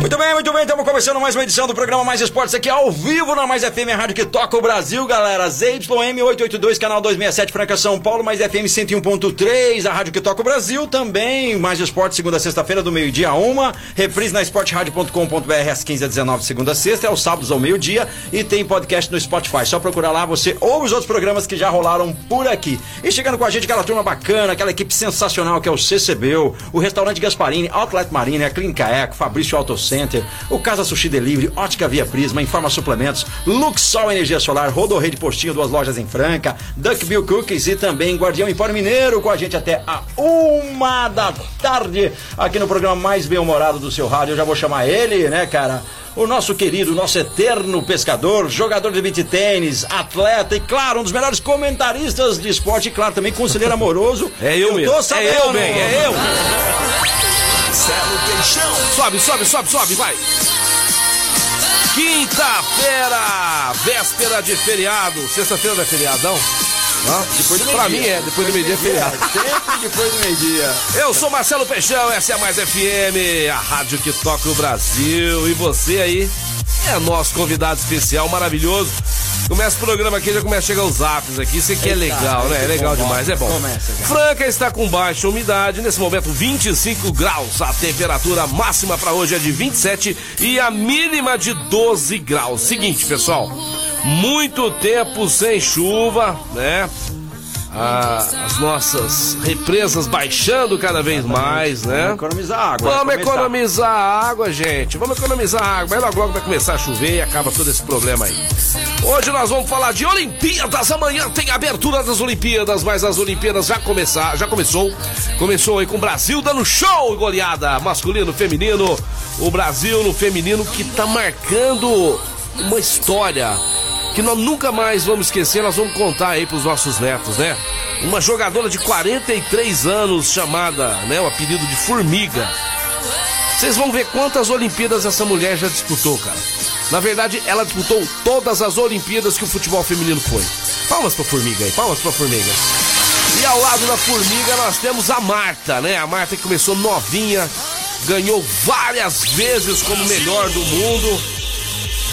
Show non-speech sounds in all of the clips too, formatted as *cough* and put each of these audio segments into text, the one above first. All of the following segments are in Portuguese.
Muito bem, muito bem, estamos começando mais uma edição do programa Mais Esportes aqui ao vivo na Mais FM, a rádio que toca o Brasil, galera. ZYM 882, canal 267, Franca São Paulo, Mais FM 101.3, a rádio que toca o Brasil também. Mais Esportes, segunda a sexta-feira, do meio-dia a uma. Reprise na esportradio.com.br às 15 h 19 segunda a sexta, é os sábados ao meio-dia. E tem podcast no Spotify. Só procurar lá, você ouve os outros programas que já rolaram por aqui. E chegando com a gente, aquela turma bacana, aquela equipe sensacional que é o CCBU, o Restaurante Gasparini, Outlet Marina, a Clínica Eco, Fabrício Auto Center, o Casa Sushi Delivery, Ótica Via Prisma, Informa Suplementos, Luxol Energia Solar, Rodorrei de Postinho, duas lojas em Franca, Duck Bill Cookies e também Guardião Empório Mineiro com a gente até a uma da tarde aqui no programa mais bem-humorado do seu rádio. Eu já vou chamar ele, né, cara? o nosso querido, nosso eterno pescador, jogador de beat tênis, atleta e, claro, um dos melhores comentaristas de esporte e, claro, também conselheiro amoroso. É eu, eu mesmo. Tô sabendo. É eu, bem, é eu. Marcelo Peixão. Sobe, sobe, sobe, sobe, vai. Quinta-feira, véspera de feriado. Sexta-feira não é feriadão? Hã? Depois do pra meio-dia. mim é, depois do meio-dia é feriado. *laughs* Sempre depois do meio-dia. Eu sou Marcelo Peixão, essa é a Mais FM, a rádio que toca o Brasil. E você aí é nosso convidado especial, maravilhoso. Começa o programa aqui, já começa a chegar os zaps aqui. Isso aqui é legal, né? É esse legal demais, é bom. Franca está com baixa umidade, nesse momento 25 graus. A temperatura máxima para hoje é de 27 e a mínima de 12 graus. Seguinte, pessoal, muito tempo sem chuva, né? Ah, as nossas represas baixando cada vez mais, né? Vamos economizar água. Vamos economizar água, gente. Vamos economizar água. Mas logo logo vai começar a chover e acaba todo esse problema aí. Hoje nós vamos falar de Olimpíadas. Amanhã tem a abertura das Olimpíadas, mas as Olimpíadas já começar, já começou. Começou aí com o Brasil dando show goleada masculino, feminino. O Brasil no feminino que tá marcando uma história que nós nunca mais vamos esquecer, nós vamos contar aí pros nossos netos, né? Uma jogadora de 43 anos chamada, né, o apelido de Formiga. Vocês vão ver quantas Olimpíadas essa mulher já disputou, cara. Na verdade, ela disputou todas as Olimpíadas que o futebol feminino foi. Palmas pra Formiga aí, palmas pra Formiga. E ao lado da Formiga nós temos a Marta, né? A Marta que começou novinha, ganhou várias vezes como melhor do mundo.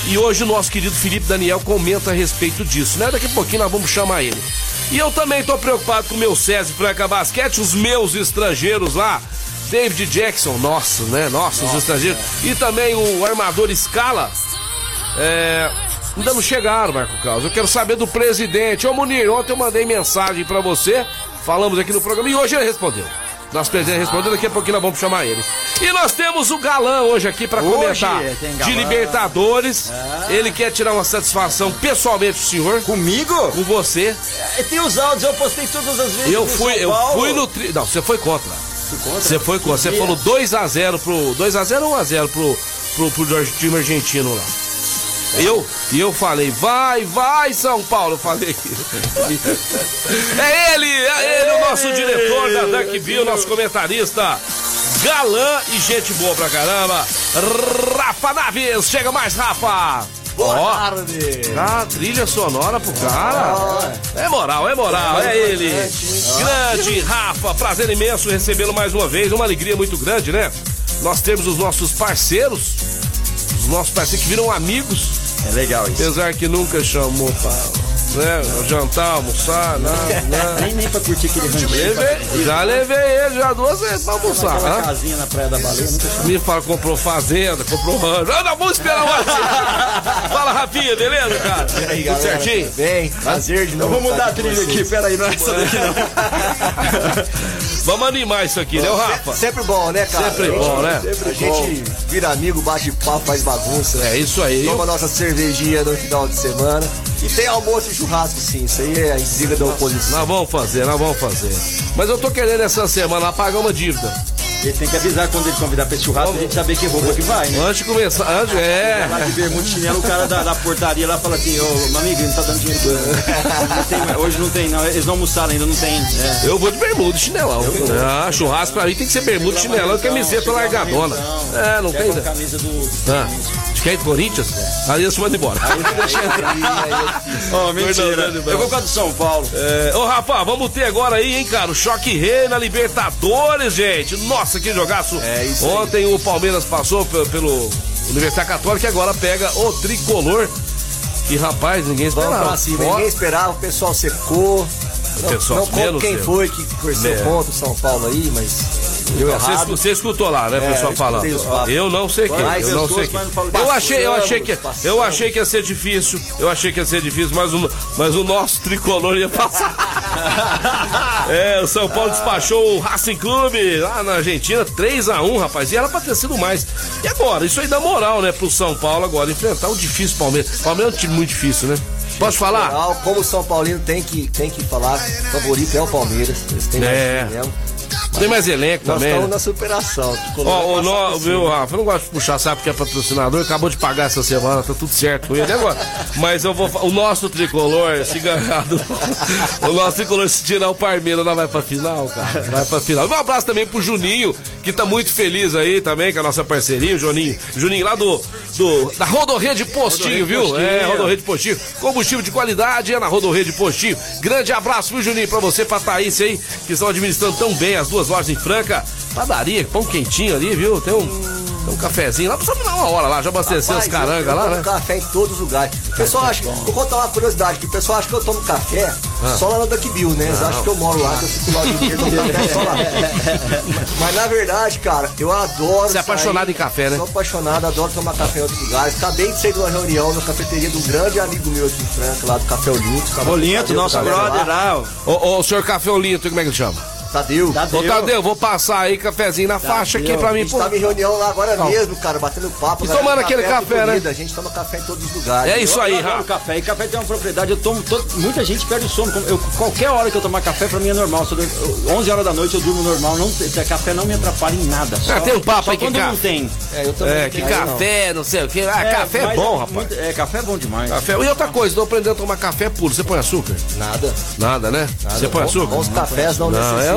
E hoje o nosso querido Felipe Daniel comenta a respeito disso, né? Daqui a pouquinho nós vamos chamar ele. E eu também tô preocupado com o meu SESI Franca Basquete, os meus estrangeiros lá. David Jackson, nossa, né? Nossa, os estrangeiros. E também o armador Scala. É. Ainda não chegaram, Marco Carlos. Eu quero saber do presidente. Ô Munir, ontem eu mandei mensagem pra você. Falamos aqui no programa e hoje ele respondeu. Nosso presidente respondeu, daqui a pouquinho nós vamos chamar ele. E nós temos o galã hoje aqui pra Hoje comentar de. Libertadores. Ele quer tirar uma satisfação pessoalmente do senhor, Comigo? com você. É, Tem os áudios, eu postei todas as vezes. Eu fui, eu fui no tri... Não, você foi contra. Você foi contra. Você falou 2x0 pro. 2x0 ou 1x0 pro, pro, pro time argentino lá. Eu, e eu falei, vai, vai, São Paulo, eu falei. *laughs* É ele, é ele, o nosso diretor da Duckville, nosso comentarista, galã e gente boa pra caramba. Rafa Naves, chega mais, Rafa. Boa Ó, tarde. Dá trilha sonora pro cara. É moral, é moral, é ele. Grande Rafa, prazer imenso recebê-lo mais uma vez. Uma alegria muito grande, né? Nós temos os nossos parceiros, os nossos parceiros que viram amigos, É legal isso. apesar que nunca chamou pra né, jantar, almoçar, nada, nada. *laughs* Nem, nem pra curtir aquele. Levei, já levei ele já duas vezes pra almoçar. Hã? casinha na Praia da Baleia. Me fala, comprou fazenda, comprou rancho. Não, vamos esperar o WhatsApp. Fala, Rafinha, beleza, cara? Tudo certinho? Bem, prazer de novo. vou mudar a trilha aqui, peraí, não é essa daqui não. *laughs* Vamos animar isso aqui, né, Rafa? Sempre bom, né, cara? Sempre bom, né? A gente vira amigo, bate papo, faz bagunça. É isso aí. Toma nossa cervejinha no final de semana. E tem almoço e churrasco, sim. Isso aí é a intriga da oposição. Nós vamos fazer, nós vamos fazer. Mas eu tô querendo essa semana pagar uma dívida. Ele tem que avisar quando ele convidar pra esse churrasco, a gente saber que roupa que vai, né? Antes de começar, antes, é. Lá de bermuda chinelo, o cara da, da portaria lá fala assim, ô, meu amigo, não tá dando dinheiro Hoje não tem, não. Eles não almoçaram ainda, não tem. É. Eu vou de bermuda chinelão. Ah, churrasco pra mim tem que ser bermuda chinelão camiseta largadona. É, não tem. camisa do. Ah, de quem? Corinthians? Aí eles mandam embora. Aí. Ô, mentira. Eu vou com a do São Paulo. É, ô, Rafa, vamos ter agora aí, hein, cara? O Choque Rei na Libertadores, gente. Nossa, que jogaço. É isso Ontem o Palmeiras passou pelo Universidade Católica e agora pega o tricolor. E rapaz, ninguém esperava. Cima, ninguém esperava, o pessoal secou. O pessoal não, não conto quem foi que torceu é. contra o São Paulo aí, mas Deu você, errado. você escutou lá, né, é, pessoal falando? Eu não sei quem, eu não sei quem. Eu achei, eu achei que, eu achei que ia ser difícil. Eu achei que ia ser difícil, mas o, mas o nosso tricolor ia passar. *laughs* é, o São Paulo despachou o Racing Clube lá na Argentina, 3 a 1 rapaz. E era pra ter sido mais. E agora? Isso aí dá moral, né, pro São Paulo agora, enfrentar o difícil Palmeiras. Palmeiras é um time muito difícil, né? Posso falar? Como o São Paulino tem que, tem que falar, favorito é o Palmeiras. Eles têm é. mesmo. Tem mais elenco Nós também. Nós estamos né? na superação. Ó, o no, viu, Rafa? Eu não gosto de puxar sabe porque é patrocinador, acabou de pagar essa semana, tá tudo certo com ele agora. Mas eu vou. O nosso tricolor, se ganhar do, *laughs* O nosso tricolor, se tirar o Parmeira, não vai pra final, cara. Vai pra final. Um abraço também pro Juninho, que tá muito feliz aí também com a nossa parceria, o Juninho. Juninho lá do. do da Rodorreia de Postinho, viu? Postinho. É, Rodorreia de Postinho. Combustível de qualidade é na Rodorreia de Postinho. Grande abraço, viu, Juninho, pra você, pra Thaís aí, que estão administrando tão bem as duas lojas em Franca. Padaria, pão quentinho ali, viu? Tem um um cafezinho lá, só me dar uma hora lá, já abastecer os caranga lá, né? café em todos os lugares. O pessoal acha, vou contar uma curiosidade, que o pessoal acha que eu tomo café ah. só lá na Duck Bill, né? Eles acham que eu moro lá, que eu fico lá de dia, só lá. *laughs* Mas na verdade, cara, eu adoro. Você é apaixonado em café, né? Sou apaixonado, adoro tomar café em outros lugares. Acabei de sair de uma reunião na cafeteria do grande amigo meu aqui em Franca, lá do Café Olinto. Olinto, nosso brother lá. Ô, ô, senhor Café Olinto, como é que ele chama? Tadeu. Tadeu. Ô, Tadeu, vou passar aí cafezinho na Tadeu. faixa aqui pra mim. A gente tava em reunião lá agora Não. mesmo, cara, batendo papo. E tomando aquele café, né? A gente toma café em todos os lugares. É isso aí, Rafa. café. E café tem uma propriedade, eu tomo. Todo, muita gente perde o sono. Eu, qualquer hora que eu tomar café, pra mim é normal. Se eu, 11 horas da noite eu durmo normal. Não, café não me atrapalha em nada. Só, ah, tem um papo aí que quando não tem. É, eu também. É, que café, não. não sei o que. Ah, é, café é bom, rapaz. Muito, é, café é bom demais. Café. E outra coisa, tô aprendendo a tomar café puro. Você põe açúcar? Nada. Nada, né? Você põe açúcar? Bons cafés não, não necessitam.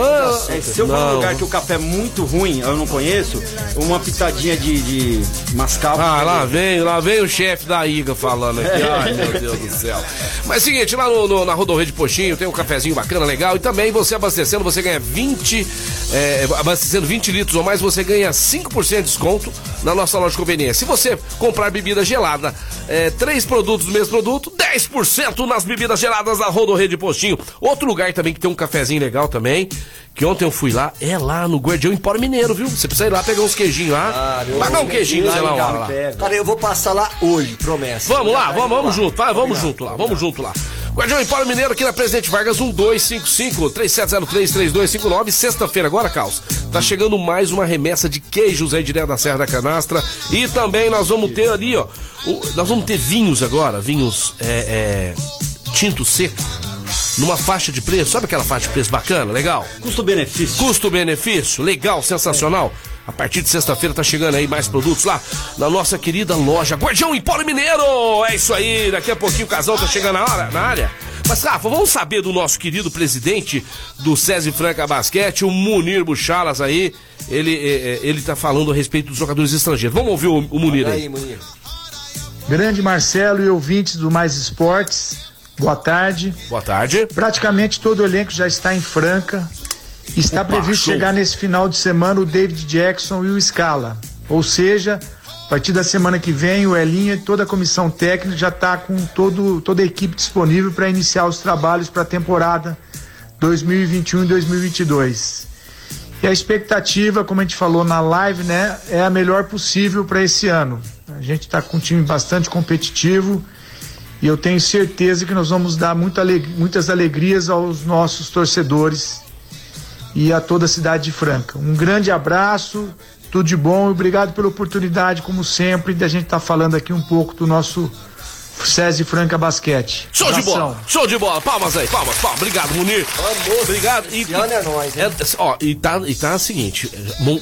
Se eu for num lugar que o café é muito ruim, eu não conheço, uma pitadinha de, de mascavo. Ah, lá vem, lá vem o chefe da IGA falando aqui. Ai, meu Deus do céu. Mas seguinte, lá no, no, na rodovia de Poxinho tem um cafezinho bacana, legal. E também você abastecendo, você ganha 20, é, abastecendo 20 litros ou mais, você ganha 5% de desconto na nossa loja de conveniência. Se você comprar bebida gelada, é, três produtos do mesmo produto, 10% nas bebidas geladas da rodovia de Postinho. Outro lugar também que tem um cafezinho legal também que ontem eu fui lá, é lá no Guardião Empório Mineiro, viu? Você precisa ir lá pegar uns queijinhos lá. Pagar um queijinho, sei lá, lá, lá. Cara, eu vou passar lá hoje, promessa. Vamos lá, vamos, vamos junto, vai, vamos junto lá, vamos junto lá. Guardião Empório Mineiro aqui na Presidente Vargas 1255 3703 3259. Sexta-feira agora, Caos. Tá chegando mais uma remessa de queijos aí direto da Serra da Canastra. E também nós vamos ter ali, ó. O, nós vamos ter vinhos agora, vinhos é, é, tinto seco numa faixa de preço, sabe aquela faixa de preço bacana, legal? Custo-benefício. Custo-benefício, legal, sensacional. A partir de sexta-feira tá chegando aí mais produtos lá na nossa querida loja Guardião Empório Mineiro. É isso aí, daqui a pouquinho o casal tá chegando na, hora, na área. Mas, Rafa, vamos saber do nosso querido presidente do SESI Franca Basquete, o Munir Buchalas aí. Ele, é, é, ele tá falando a respeito dos jogadores estrangeiros. Vamos ouvir o, o Munir aí. aí Munir. Grande Marcelo e ouvintes do Mais Esportes. Boa tarde. Boa tarde. Praticamente todo o elenco já está em Franca. Está Opa, previsto show. chegar nesse final de semana o David Jackson e o Scala. Ou seja, a partir da semana que vem, o Elinho e toda a comissão técnica já está com todo, toda a equipe disponível para iniciar os trabalhos para a temporada 2021 e 2022. E a expectativa, como a gente falou na live, né, é a melhor possível para esse ano. A gente está com um time bastante competitivo e eu tenho certeza que nós vamos dar muita aleg muitas alegrias aos nossos torcedores e a toda a cidade de Franca. Um grande abraço, tudo de bom e obrigado pela oportunidade, como sempre, de a gente estar tá falando aqui um pouco do nosso SESI Franca Basquete. Show Abração. de bola, show de bola. Palmas aí, palmas, palmas. Obrigado, Munir. Vamos, Obrigado. E, e é nóis, é, ó, e tá, e tá o seguinte: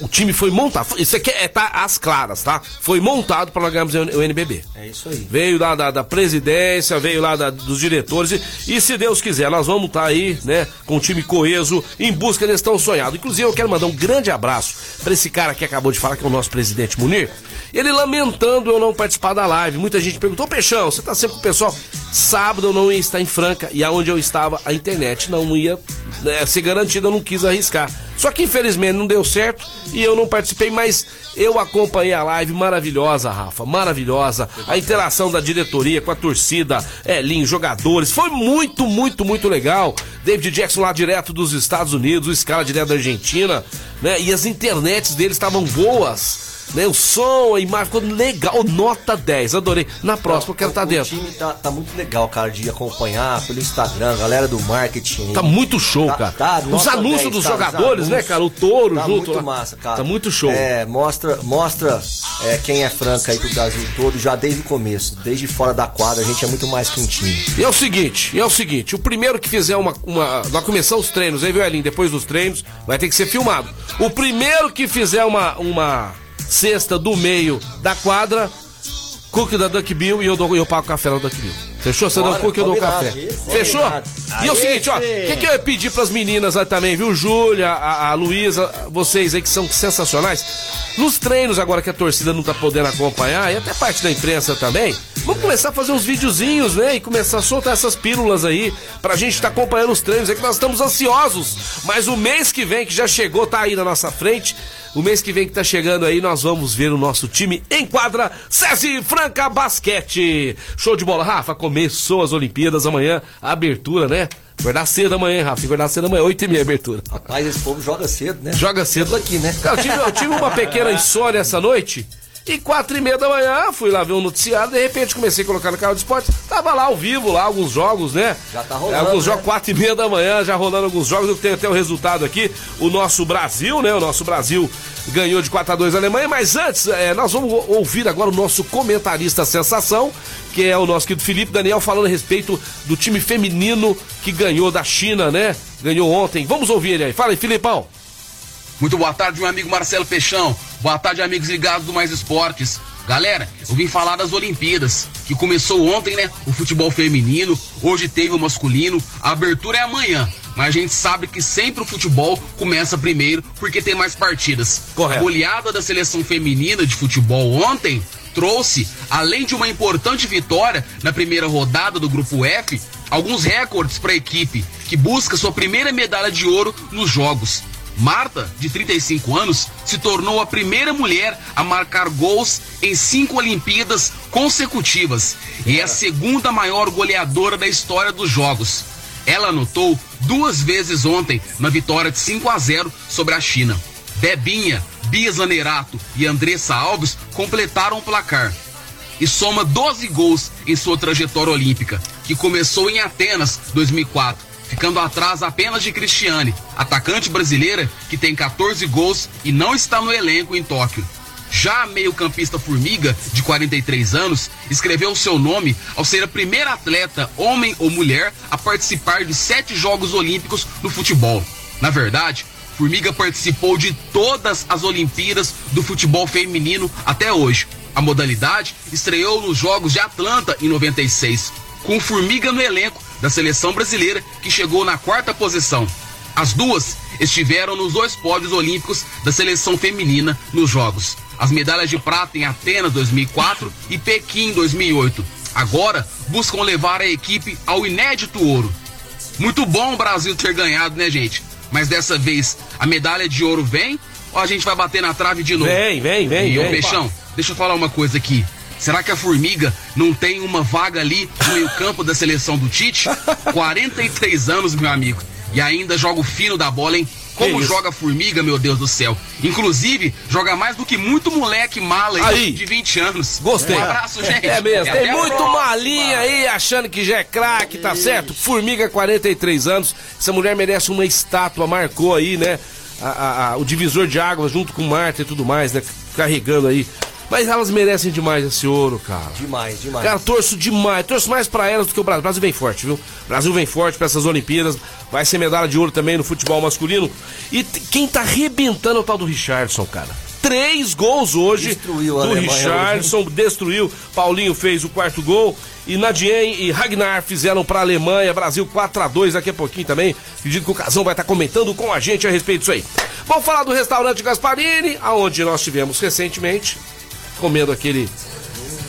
o time foi montado. Isso aqui é tá às claras, tá? Foi montado para nós ganharmos o NBB. É isso aí. Veio lá da, da presidência, veio lá da, dos diretores. E, e, se Deus quiser, nós vamos estar tá aí, né, com um time coeso, em busca desse tão sonhado. Inclusive, eu quero mandar um grande abraço para esse cara que acabou de falar, que é o nosso presidente Munir. Ele lamentando eu não participar da live. Muita gente perguntou, Peixão, você tá sempre com o pessoal? Sábado eu não ia estar em Franca e aonde eu estava, a internet não ia né, ser garantida, eu não quis arriscar. Só que infelizmente não deu certo e eu não participei, mas eu acompanhei a live maravilhosa, Rafa, maravilhosa. A interação da diretoria com a torcida, Elinho, jogadores, foi muito, muito, muito legal. David Jackson lá direto dos Estados Unidos, o Scala direto da Argentina, né? E as internets deles estavam boas né? O som, a imagem ficou legal, nota 10, adorei. Na próxima eu quero estar tá dentro. O time tá, tá, muito legal, cara, de acompanhar pelo Instagram, galera do marketing. Tá muito show, tá, cara. Tá, Os anúncios 10, dos tá, jogadores, anúncios, né, cara? O touro tá junto. Muito massa, cara. Tá muito show. É, mostra, mostra é, quem é franca aí pro Brasil todo, já desde o começo. Desde fora da quadra, a gente é muito mais que um time. E é o seguinte, é o seguinte, o primeiro que fizer uma. uma vai começar os treinos, aí, viu, Elinho? Depois dos treinos, vai ter que ser filmado. O primeiro que fizer uma. uma cesta do meio da quadra, cookie da Duck Bill e eu, dou, eu pago o café da Duck Bill. Fechou? Você dá o cookie, eu dou o café. Fechou? E é o seguinte, ó, o que, que eu ia pedir pras meninas aí também, viu? Júlia, a, a Luísa, vocês aí que são sensacionais. Nos treinos, agora que a torcida não tá podendo acompanhar, e até parte da imprensa também, vamos começar a fazer uns videozinhos, né? E começar a soltar essas pílulas aí, pra gente estar tá acompanhando os treinos. É que nós estamos ansiosos, mas o mês que vem, que já chegou, tá aí na nossa frente. O mês que vem que tá chegando aí, nós vamos ver o nosso time em quadra. SESI Franca Basquete. Show de bola, Rafa. Começou as Olimpíadas amanhã, a abertura, né? Acordar cedo amanhã, Rafa. Acordar cedo amanhã, 8 e meia abertura. Rapaz, esse povo joga cedo, né? Joga cedo. aqui, né? Cara, eu tive, eu tive uma pequena insônia essa noite. E quatro e meia da manhã, fui lá ver um noticiário, de repente comecei a colocar no canal de esporte. Tava lá ao vivo, lá, alguns jogos, né? Já tá rolando. alguns né? jogos, quatro e meia da manhã, já rolando alguns jogos. Eu tenho até o resultado aqui. O nosso Brasil, né? O nosso Brasil ganhou de 4 a 2 a Alemanha. Mas antes, é, nós vamos ouvir agora o nosso comentarista sensação, que é o nosso querido Felipe Daniel, falando a respeito do time feminino que ganhou da China, né? Ganhou ontem. Vamos ouvir ele aí. Fala aí, Filipão. Muito boa tarde, meu amigo Marcelo Peixão. Boa tarde, amigos ligados do Mais Esportes. Galera, eu vim falar das Olimpíadas, que começou ontem, né? O futebol feminino, hoje teve o masculino, a abertura é amanhã. Mas a gente sabe que sempre o futebol começa primeiro porque tem mais partidas. Correto. A goleada da seleção feminina de futebol ontem trouxe, além de uma importante vitória na primeira rodada do grupo F, alguns recordes para a equipe que busca sua primeira medalha de ouro nos jogos. Marta, de 35 anos, se tornou a primeira mulher a marcar gols em cinco Olimpíadas consecutivas e é a segunda maior goleadora da história dos Jogos. Ela anotou duas vezes ontem na vitória de 5 a 0 sobre a China. Bebinha, Bia Zanerato e Andressa Alves completaram o placar e soma 12 gols em sua trajetória olímpica, que começou em Atenas 2004 ficando atrás apenas de Cristiane, atacante brasileira que tem 14 gols e não está no elenco em Tóquio. Já a meio-campista Formiga, de 43 anos, escreveu seu nome ao ser a primeira atleta, homem ou mulher, a participar de sete Jogos Olímpicos no futebol. Na verdade, Formiga participou de todas as Olimpíadas do futebol feminino até hoje. A modalidade estreou nos Jogos de Atlanta em 96, com Formiga no elenco da seleção brasileira, que chegou na quarta posição. As duas estiveram nos dois pódios olímpicos da seleção feminina nos Jogos. As medalhas de prata em Atenas 2004 e Pequim 2008. Agora buscam levar a equipe ao inédito ouro. Muito bom o Brasil ter ganhado, né, gente? Mas dessa vez a medalha de ouro vem ou a gente vai bater na trave de novo? Vem, vem, vem. E o Peixão, deixa eu falar uma coisa aqui. Será que a Formiga não tem uma vaga ali no meio-campo da seleção do Tite? *laughs* 43 anos, meu amigo. E ainda joga o fino da bola, hein? Como joga a formiga, meu Deus do céu. Inclusive, joga mais do que muito moleque mala aí, de 20 anos. Gostei. Um abraço, gente. É mesmo. Tem muito malinha aí achando que já é craque, tá certo? Formiga, 43 anos. Essa mulher merece uma estátua, marcou aí, né? A, a, a, o divisor de águas junto com Marta e tudo mais, né? Carregando aí Mas elas merecem demais esse ouro, cara. Demais, demais. Cara, torço demais. Torço mais pra elas do que o Brasil. O Brasil vem forte, viu? O Brasil vem forte pra essas Olimpíadas. Vai ser medalha de ouro também no futebol masculino. E quem tá arrebentando é o tal do Richardson, cara. Três gols hoje destruiu do Richardson, hoje. destruiu. Paulinho fez o quarto gol. E Nadien e Ragnar fizeram para a Alemanha, Brasil 4 a 2 daqui a pouquinho também. Acredito que o Casão vai estar tá comentando com a gente a respeito disso aí. Vamos falar do restaurante Gasparini, aonde nós tivemos recentemente comendo aquele.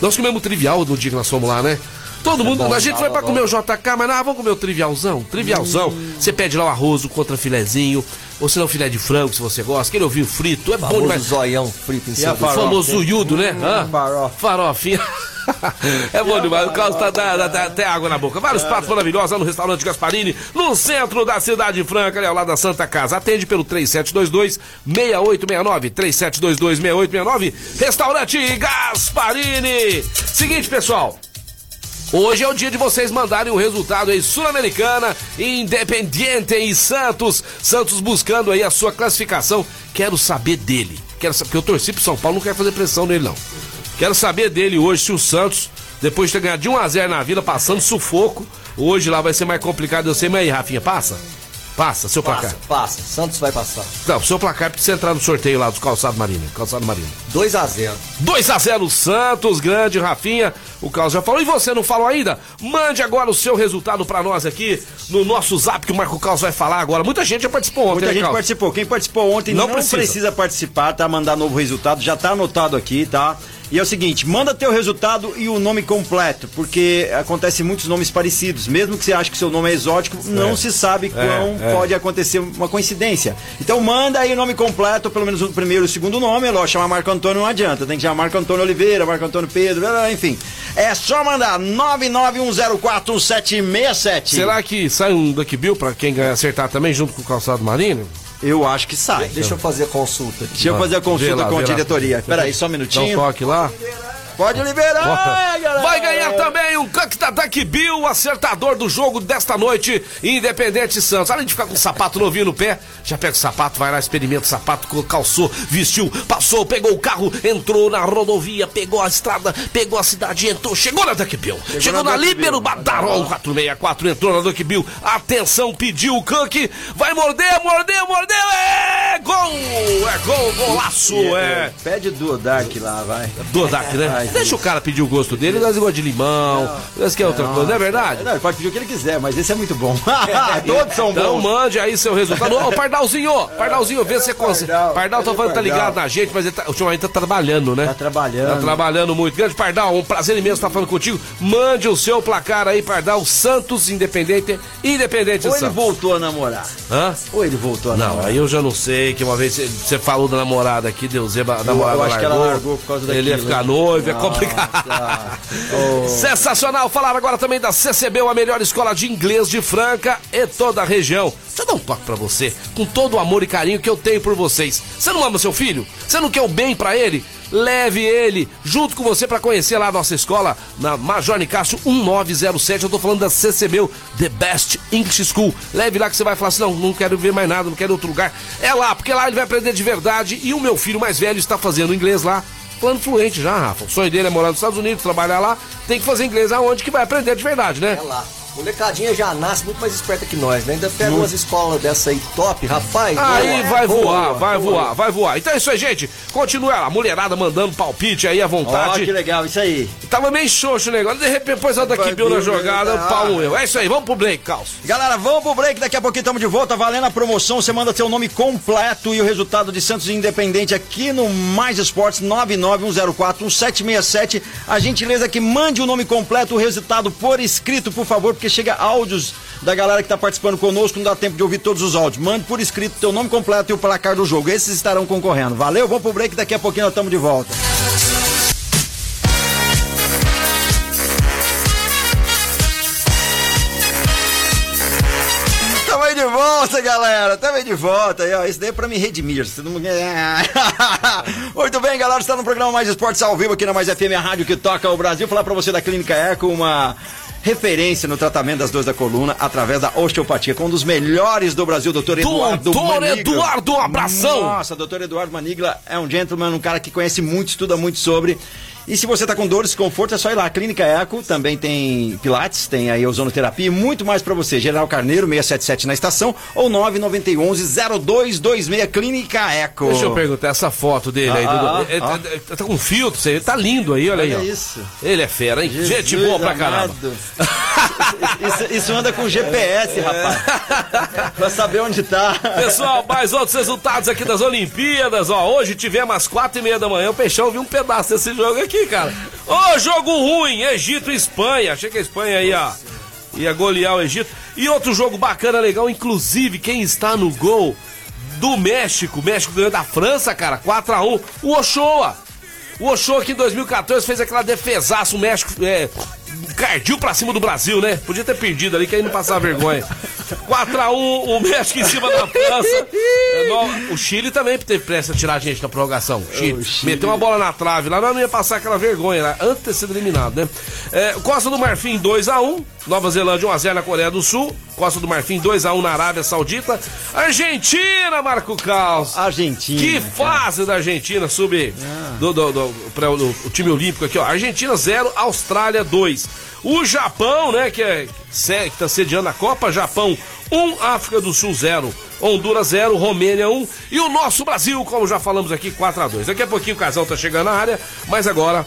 Nós comemos trivial no dia que nós fomos lá, né? Todo é mundo, bom, a gente foi pra comer o JK, mas não, vamos comer o trivialzão. Trivialzão. Hum. Você pede lá o arroz, o contra filezinho, ou se não filé de frango, se você gosta. Aquele ovinho frito, é bom demais. zoião frito em cima. O famoso iudo, né? Hum, Farofinha. *laughs* é bom demais, o Carlos tá, até água na boca. Vários pratos maravilhosos lá no restaurante Gasparini, no centro da cidade franca, ali ao lado da Santa Casa. Atende pelo 3722-6869. 3722-6869. Restaurante Gasparini. Seguinte, pessoal. Hoje é o dia de vocês mandarem o resultado aí, Sul-Americana, Independiente e Santos. Santos buscando aí a sua classificação. Quero saber dele. Quero saber, porque eu torci pro São Paulo, não quero fazer pressão nele, não. Quero saber dele hoje se o Santos, depois de ter ganhado de 1x0 na vila, passando sufoco, hoje lá vai ser mais complicado. Eu sei, mas aí, Rafinha, passa? Passa, seu passa, placar. Passa, Santos vai passar. Não, seu placar precisa entrar no sorteio lá dos calçados Marinho. Calçado Marinho. 2x0. 2x0 Santos, grande Rafinha. O Carlos já falou. E você não falou ainda? Mande agora o seu resultado para nós aqui no nosso zap que o Marco Carlos vai falar agora. Muita gente já participou ontem. Muita né, gente Carlos? participou. Quem participou ontem não, não precisa. precisa participar, tá? Mandar novo resultado. Já tá anotado aqui, tá? E é o seguinte, manda teu resultado e o nome completo, porque acontece muitos nomes parecidos. Mesmo que você ache que seu nome é exótico, não é. se sabe é, quão é. pode acontecer uma coincidência. Então manda aí o nome completo, pelo menos o primeiro e o segundo nome. É lógico, chamar Marco Antônio não adianta. Tem que chamar Marco Antônio Oliveira, Marco Antônio Pedro, enfim. É só mandar 991041767. Será que sai um Duck Bill pra quem acertar também junto com o calçado marinho? Eu acho que sai. Deixa eu fazer a consulta aqui. Deixa eu fazer a consulta lá, com a diretoria. Espera aí, só um minutinho. Dá um toque lá. Pode liberar, galera. Vai ganhar também um Duck Bill, acertador do jogo desta noite, Independente Santos. Além de ficar com o sapato novinho no pé, já pega o sapato, vai lá, experimenta o sapato, calçou, vestiu, passou, pegou o carro, entrou na rodovia, pegou a estrada, pegou a cidade, entrou, chegou na Duck Bill. Chegou, chegou na, na Líbero Badarol 464, entrou na Duck Bill. Atenção, pediu o Cook, vai morder, mordeu, mordeu, é gol! É gol, golaço, é. é. Pede do Dark lá, vai. Do Dark, né? Deixa o cara pedir o gosto dele, nós igual de limão, nós quer outra coisa, não é verdade? Não, ele pode pedir o que ele quiser, mas esse é muito bom. *laughs* Todos são então, bons. Então mande aí seu resultado. Ô, Pardalzinho, Pardalzinho, vê se você consegue. Pardal, tô falando, tá ligado na gente, mas ele tá, ultimamente tá trabalhando, né? Tá trabalhando. Tá trabalhando muito. Grande Pardal, um prazer imenso estar falando contigo. Mande o seu placar aí, Pardal, Santos Independente, Independente Ou Santos. ele voltou a namorar. Hã? Ou ele voltou a não, namorar. Não, aí eu já não sei, que uma vez você falou da namorada aqui, Deus, a namorada eu, eu acho largou, que ela largou por causa daquilo. Ele ia ficar noivo, é complicado *laughs* oh. Sensacional. Falar agora também da CCB, a melhor escola de inglês de Franca e toda a região. Deixa eu dar um toque pra você, com todo o amor e carinho que eu tenho por vocês. Você não ama seu filho? Você não quer o bem para ele? Leve ele junto com você para conhecer lá a nossa escola na Major Nicásio 1907. Eu tô falando da CCB, The Best English School. Leve lá que você vai falar assim: não, não quero ver mais nada, não quero outro lugar. É lá, porque lá ele vai aprender de verdade e o meu filho mais velho está fazendo inglês lá falando fluente já, Rafa. O sonho dele é morar nos Estados Unidos, trabalhar lá, tem que fazer inglês aonde que vai aprender de verdade, né? É lá. Molecadinha já nasce muito mais esperta que nós, né? Ainda pega umas escolas dessa aí top, rapaz. Aí vai voar, vai voar, vai voar. Então é isso aí, gente. Continua a mulherada mandando palpite aí à vontade. Ó, que legal, isso aí. Tava meio xoxo o negócio, de repente depois ela daqui viu na jogada, o pau moeu. É isso aí, vamos pro break, Caos. Galera, vamos pro break, daqui a pouquinho estamos de volta, valendo a promoção, você manda seu nome completo e o resultado de Santos Independente aqui no Mais Esportes 991041767. A gentileza que mande o nome completo, o resultado por escrito, por favor, porque chega áudios da galera que está participando conosco, não dá tempo de ouvir todos os áudios. Mande por escrito teu nome completo e o placar do jogo. Esses estarão concorrendo. Valeu, vamos pro break, daqui a pouquinho nós estamos de volta. Isso, galera. Também de volta aí, ó. Isso daí é pra me redimir. *laughs* Muito bem, galera. Está no programa Mais Esportes ao vivo aqui na Mais FM, a rádio que toca o Brasil. Falar pra você da Clínica Eco, uma referência no tratamento das dores da coluna através da osteopatia, com um dos melhores do Brasil, doutor Eduardo Doutor Eduardo, um abração! Nossa, doutor Eduardo Manigla é um gentleman, um cara que conhece muito, estuda muito sobre e se você está com dores, desconforto, é só ir lá. Clínica Eco também tem Pilates, tem aí ozonoterapia e muito mais para você. General Carneiro, 677 na estação ou 9911-0226 Clínica Eco. Deixa eu perguntar, essa foto dele aí, ah, Dudu, ah, ele, tá com filtro, ele tá lindo aí, olha, olha aí. Ó. isso. Ele é fera, hein? Jesus Gente boa pra caramba. isso, isso, anda com GPS, rapaz. pra saber onde tá. Pessoal, mais outros resultados aqui das Olimpíadas, ó. Hoje tivemos às quatro e meia da manhã, o Peixão viu um pedaço desse jogo aqui aqui, cara. Ô, oh, jogo ruim, Egito e Espanha. Achei que a Espanha ia, ia golear o Egito. E outro jogo bacana, legal, inclusive, quem está no gol do México, México ganhou da França, cara, 4x1, o Ochoa. O Ochoa aqui em 2014 fez aquela defesaça, o México é, cardiu pra cima do Brasil, né? Podia ter perdido ali, que aí não passava vergonha. 4x1, o México em cima da França. É, o Chile também teve pressa de tirar a gente na prorrogação. Chile. Oh, Chile. Meteu uma bola na trave lá, não ia passar aquela vergonha, né? antes de ter sido eliminado, né? É, Costa do Marfim 2x1, Nova Zelândia 1x0 na Coreia do Sul, Costa do Marfim 2x1 na Arábia Saudita, Argentina, Marco Caos. Argentina. Que fase da Argentina, sub ah. do, do, do, do, o time olímpico aqui, ó. Argentina 0, Austrália 2. O Japão, né, que, é, que tá sediando a Copa, Japão 1, um, África do Sul 0, Honduras 0, Romênia 1 um, e o nosso Brasil, como já falamos aqui, 4 a 2 Daqui a pouquinho o casal tá chegando na área, mas agora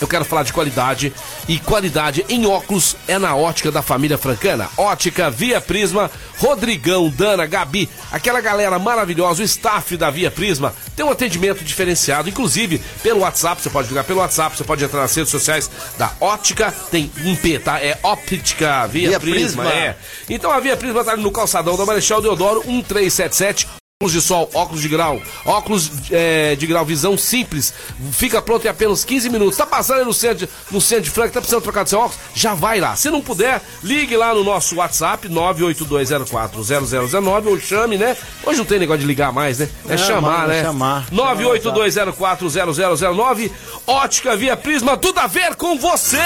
eu quero falar de qualidade e qualidade em óculos é na ótica da família francana. Ótica Via Prisma, Rodrigão, Dana, Gabi, aquela galera maravilhosa, o staff da Via Prisma tem um atendimento diferenciado, inclusive pelo WhatsApp, você pode ligar pelo WhatsApp, você pode entrar nas redes sociais da Ótica, tem um P, tá? É Óptica Via, Via Prisma, Prisma, é. Então a Via Prisma tá ali no calçadão da Marechal Deodoro 1377 Óculos de sol, óculos de grau, óculos é, de grau, visão simples, fica pronto em apenas 15 minutos. Tá passando aí no centro, no centro de Franca, tá precisando trocar de seu óculos? Já vai lá. Se não puder, ligue lá no nosso WhatsApp 982040009 ou chame, né? Hoje não tem negócio de ligar mais, né? É, é chamar, mano, né? Chamar. 982040009 Ótica Via Prisma, tudo a ver com você.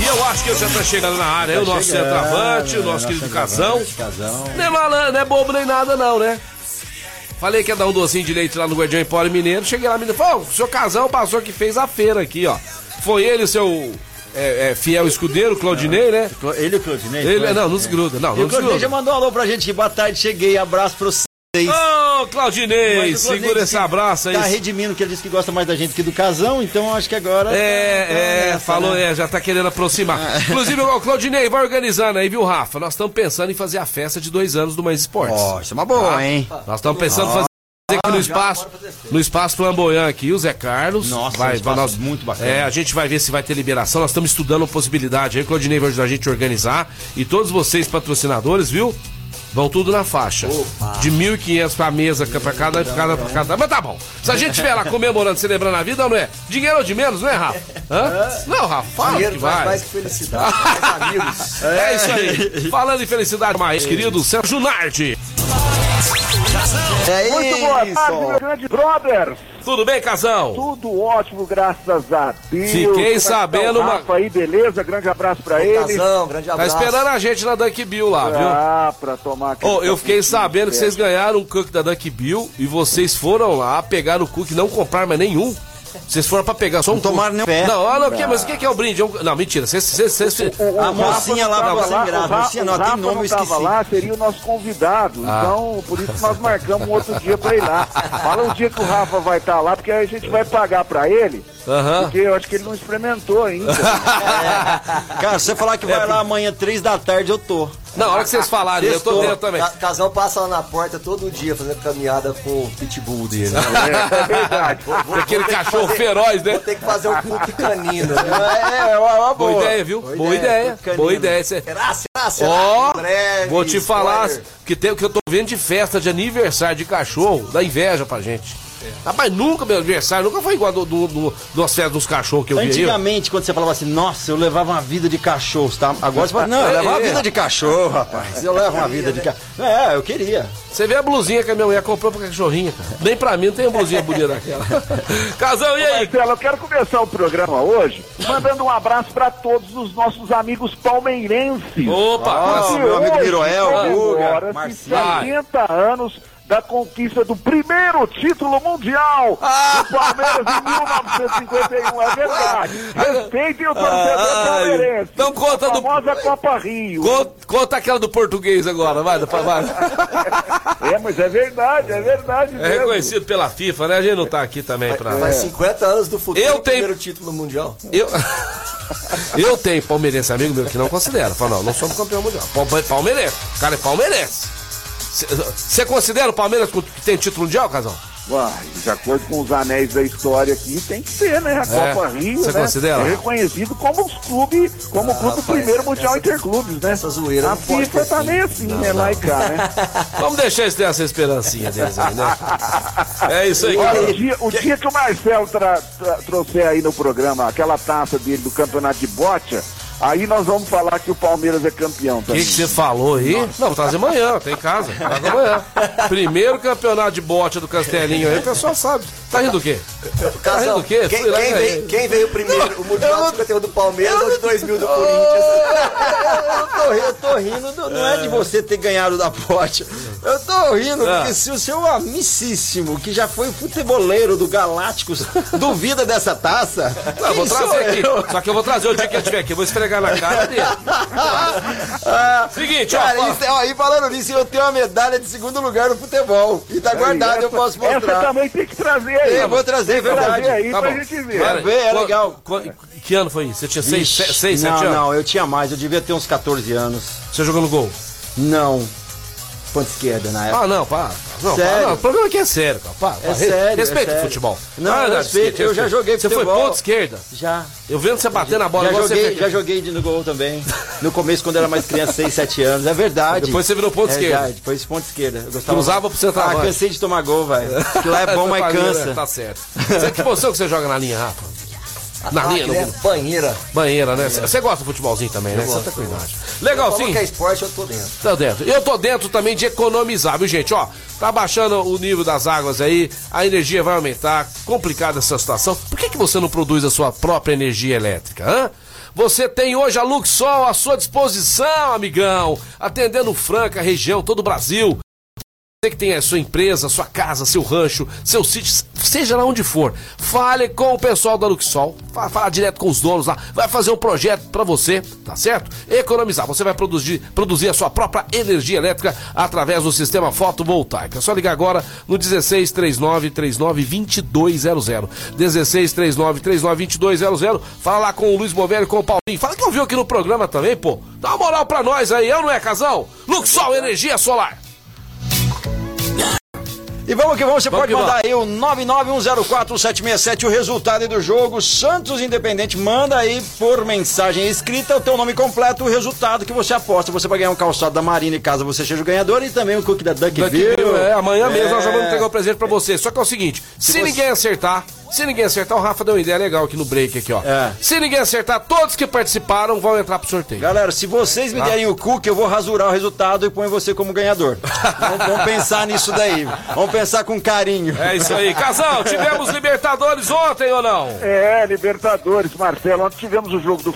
E eu acho que ele já tá chegando na área, tá o nosso centroavante, o nosso querido Casão. Não é malandro, não é bobo nem nada, não, né? Falei que ia dar um docinho de leite lá no Guardião Empório Mineiro. Cheguei lá me falou: o seu Casão passou que fez a feira aqui, ó. Foi ele o seu é, é, fiel escudeiro, Claudinei, né? Ele e o Claudinei? Ele, não, não se gruda. Não, não e o Claudinei já mandou um alô pra gente. Boa tarde, cheguei. Abraço pro Ô, oh, Claudinei, segura esse abraço aí. Tá redimindo que ele disse que gosta mais da gente que do casão, então acho que agora. É, tá, é, nessa, falou, né? é, já tá querendo aproximar. Ah. *laughs* Inclusive, o Claudinei, vai organizando aí, viu, Rafa? Nós estamos pensando em fazer a festa de dois anos do Mais Esportes. Ó, oh, isso é uma boa, ah, hein? Nós estamos pensando em fazer aqui no espaço, no espaço flamboyant aqui, o Zé Carlos. Nossa, vai, vai nós, muito bacana. É, a gente vai ver se vai ter liberação. Nós estamos estudando a possibilidade aí, o Claudinei vai ajudar a gente a organizar. E todos vocês, patrocinadores, viu? Vão tudo na faixa. Opa. De 1.500 pra mesa, pra cada, pra cada, pra cada. Mas tá bom. Se a gente estiver lá comemorando, celebrando a vida, não é? Dinheiro ou de menos, não é, Rafa? Hã? Não, Rafa, fala Dinheiro que vai. mais que felicidade, mais amigos. É, *laughs* é isso aí. Falando em felicidade, mais querido Sérgio Nardi. É Muito boa tarde, meu grande brother. Tudo bem, Casão? Tudo ótimo, graças a Deus. Fiquei é sabendo. Tá Rafa aí, beleza? Grande abraço pra ele. Casão, grande abraço. Tá esperando a gente na Dunk Bill lá, viu? Ah, pra tomar oh, Eu fiquei sabendo que vocês ganharam um cook da Dunk Bill e vocês foram lá, pegaram o cook e não compraram mais nenhum. Vocês foram pra pegar só um. Não tomaram nem pé. Não, olha o que, mas o que é o brinde? Não, mentira. Vocês. A mocinha lá tava sem graça. A mocinha não, tem nome, eu esqueci. lá, seria o nosso convidado. Ah. Então, por isso nós marcamos um outro dia pra ir lá. Fala o dia que o Rafa vai estar tá lá, porque aí a gente vai pagar pra ele. Uhum. Porque eu acho que ele não experimentou ainda. *laughs* é. Cara, se você falar que vai é, lá amanhã, três da tarde, eu tô. Na hora que vocês falarem, eu tô dentro também. casal passa lá na porta todo dia fazendo caminhada com o pitbull dele. Né? É, verdade. *laughs* Vou, vou, Aquele cachorro fazer, feroz, né? Vou ter que fazer um cuque canino. Né? *laughs* É, é, uma, uma boa. boa ideia, viu? Boa, boa ideia. ideia. Boa ideia. Será, será, será? Ó, oh, vou te falar que, tem, que eu tô vendo de festa de aniversário de cachorro, dá inveja pra gente. Rapaz, nunca meu aniversário, nunca foi igual do, do, do, das festas dos cachorros que eu vi. Antigamente, quando você falava assim, nossa, eu levava uma vida de cachorro, tá? Agora você fala, não, eu levo uma É. vida de cachorro, rapaz. Eu levo uma vida de cachorro. É, eu queria. Você vê a blusinha que a minha mulher comprou pra cachorrinha, cara. Nem pra mim não tem uma blusinha bonita daquela. *laughs* Casão, e aí? Marcelo, eu quero começar o programa hoje mandando um abraço para todos os nossos amigos palmeirenses. Opa! Ah, Que meu amigo Miroel, Guga, Marcelo. 70 anos da conquista do primeiro título mundial Ah! do Palmeiras em 1951. É verdade. Respeitem o torcedor Ai, palmeirense. então conta a do- famosa Copa Rio. Conta, conta aquela do português agora, vai, vai. *laughs* É, mas é verdade, é verdade É mesmo. reconhecido pela FIFA, né? A gente não tá aqui também pra. Faz 50 anos do futuro, Eu o tenho- primeiro título mundial. Eu, *laughs* eu tenho palmeirense amigo meu que não considera. Fala, não, não somos campeão mundial. Palme- Palmeirense. O cara é palmeirense. Você considera o Palmeiras que tem título mundial, Casal? Uai, de acordo com os anéis da história aqui, tem que ser, né? A É, Copa Rio, você né? considera? É reconhecido como os clubes, como o clube rapaz, primeiro Mundial essa- Interclubes, né? essa zoeira A não pode FIFA tá meio assim, né? Lá e cá, né? *laughs* Vamos deixar eles ter essa esperancinha deles aí, né? É isso aí, Olha, o dia, o dia que o Marcelo tra- tra- trouxer aí no programa aquela taça dele do campeonato de bocha, aí nós vamos falar que o Palmeiras é campeão O que você falou aí? Não, vou trazer amanhã, tem em casa. Traga amanhã. Primeiro campeonato de bote do Castelinho aí, o pessoal sabe. Tá rindo do quê? Tá rindo do quê? quem, quem e veio, quem veio primeiro? o Mundial de 51 do Palmeiras ou de 2000 do Corinthians? Eu tô, eu tô rindo, não, não é de você ter ganhado da pote. Eu tô rindo, Ah. porque se o seu amicíssimo, que já foi futeboleiro do Galácticos, duvida dessa taça. Não, eu vou trazer aqui. eu? Só que eu vou trazer o dia que ele estiver aqui, eu vou esfregar na cara dele. Ah, *laughs* Seguinte, ó, cara, fala. isso, ó, e falando nisso, eu tenho uma medalha de segundo lugar no futebol. E tá guardada, eu posso Essa mostrar. também tem que trazer aí. Eu vou trazer, é verdade. Trazer aí Tá pra bom. gente ver. Vai ver, é legal. qu- Que ano foi isso? Você tinha 6, Vixe, 6, 7 não, anos? não, eu tinha mais, eu devia ter uns 14 anos. Você jogou no gol? Não. Ponta esquerda na época. Ah, não, para. Não, Sério? para, não, o programa aqui é sério, cara. Para. É sério, Respeita é o sério. futebol. Não, Ah, eu respeito, eu já joguei Você foi futebol. ponta esquerda. Já. Eu vendo você bater na bola, Já joguei, você já joguei de no gol também. No começo, quando era mais criança, 6, 7 anos. É verdade. Depois você virou ponta é esquerda. Verdade, depois ponta esquerda. Eu gostava. Cruzava pro centroavante. Ah, cansei de tomar gol, velho. Que lá é *laughs* bom, mas cansa. Tá certo. Você, que posição que você joga na linha, Rafa? Na linha, né? Banheira. banheira, né? Você gosta do futebolzinho também, né? Santa Cuidade. Legal, Falou sim. que é esporte, eu tô dentro. Tá dentro. Eu tô dentro também de economizar, viu, gente? Ó, tá baixando o nível das águas aí, a energia vai aumentar, complicada essa situação. Por que, que você não produz a sua própria energia elétrica, hã? Você tem hoje a Luxol à sua disposição, amigão, atendendo Franca, região, todo o Brasil. Você que tem a sua empresa, sua casa, seu rancho, seu sítio, seja lá onde for, fale com o pessoal da Luxol, fa- fala direto com os donos lá, vai fazer um projeto pra você, tá certo? Economizar, você vai produzir, produzir a sua própria energia elétrica através do sistema fotovoltaico. É só ligar agora no 16 39 39 2200. 16 39 39 2200. Fala lá com o Luiz Movelli e com o Paulinho. Fala que ouviu aqui no programa também, pô. Dá uma moral pra nós aí, eu não é, casal? Luxol Energia Solar. E vamos que vamos, você Vamos pode mandar aí o 991047767, o resultado do jogo. Santos Independente, manda aí por mensagem escrita o teu nome completo, o resultado que você aposta. Você vai ganhar um calçado da Marina caso você seja o ganhador e também o cookie da Duckville. Duckville, é, amanhã mesmo nós já É. vamos entregar o presente pra você. Só que é o seguinte, se, você- ninguém acertar, se ninguém acertar, o Rafa deu uma ideia legal aqui no break aqui, ó. É. Se ninguém acertar, todos que participaram vão entrar pro sorteio. Galera, se vocês me derem o cookie, eu vou rasurar o resultado e ponho você como ganhador. vamos, vamos pensar nisso daí. Vamos pensar com carinho. É isso aí. Casal, tivemos Libertadores ontem ou não? É, Libertadores, Marcelo. Ontem tivemos o jogo do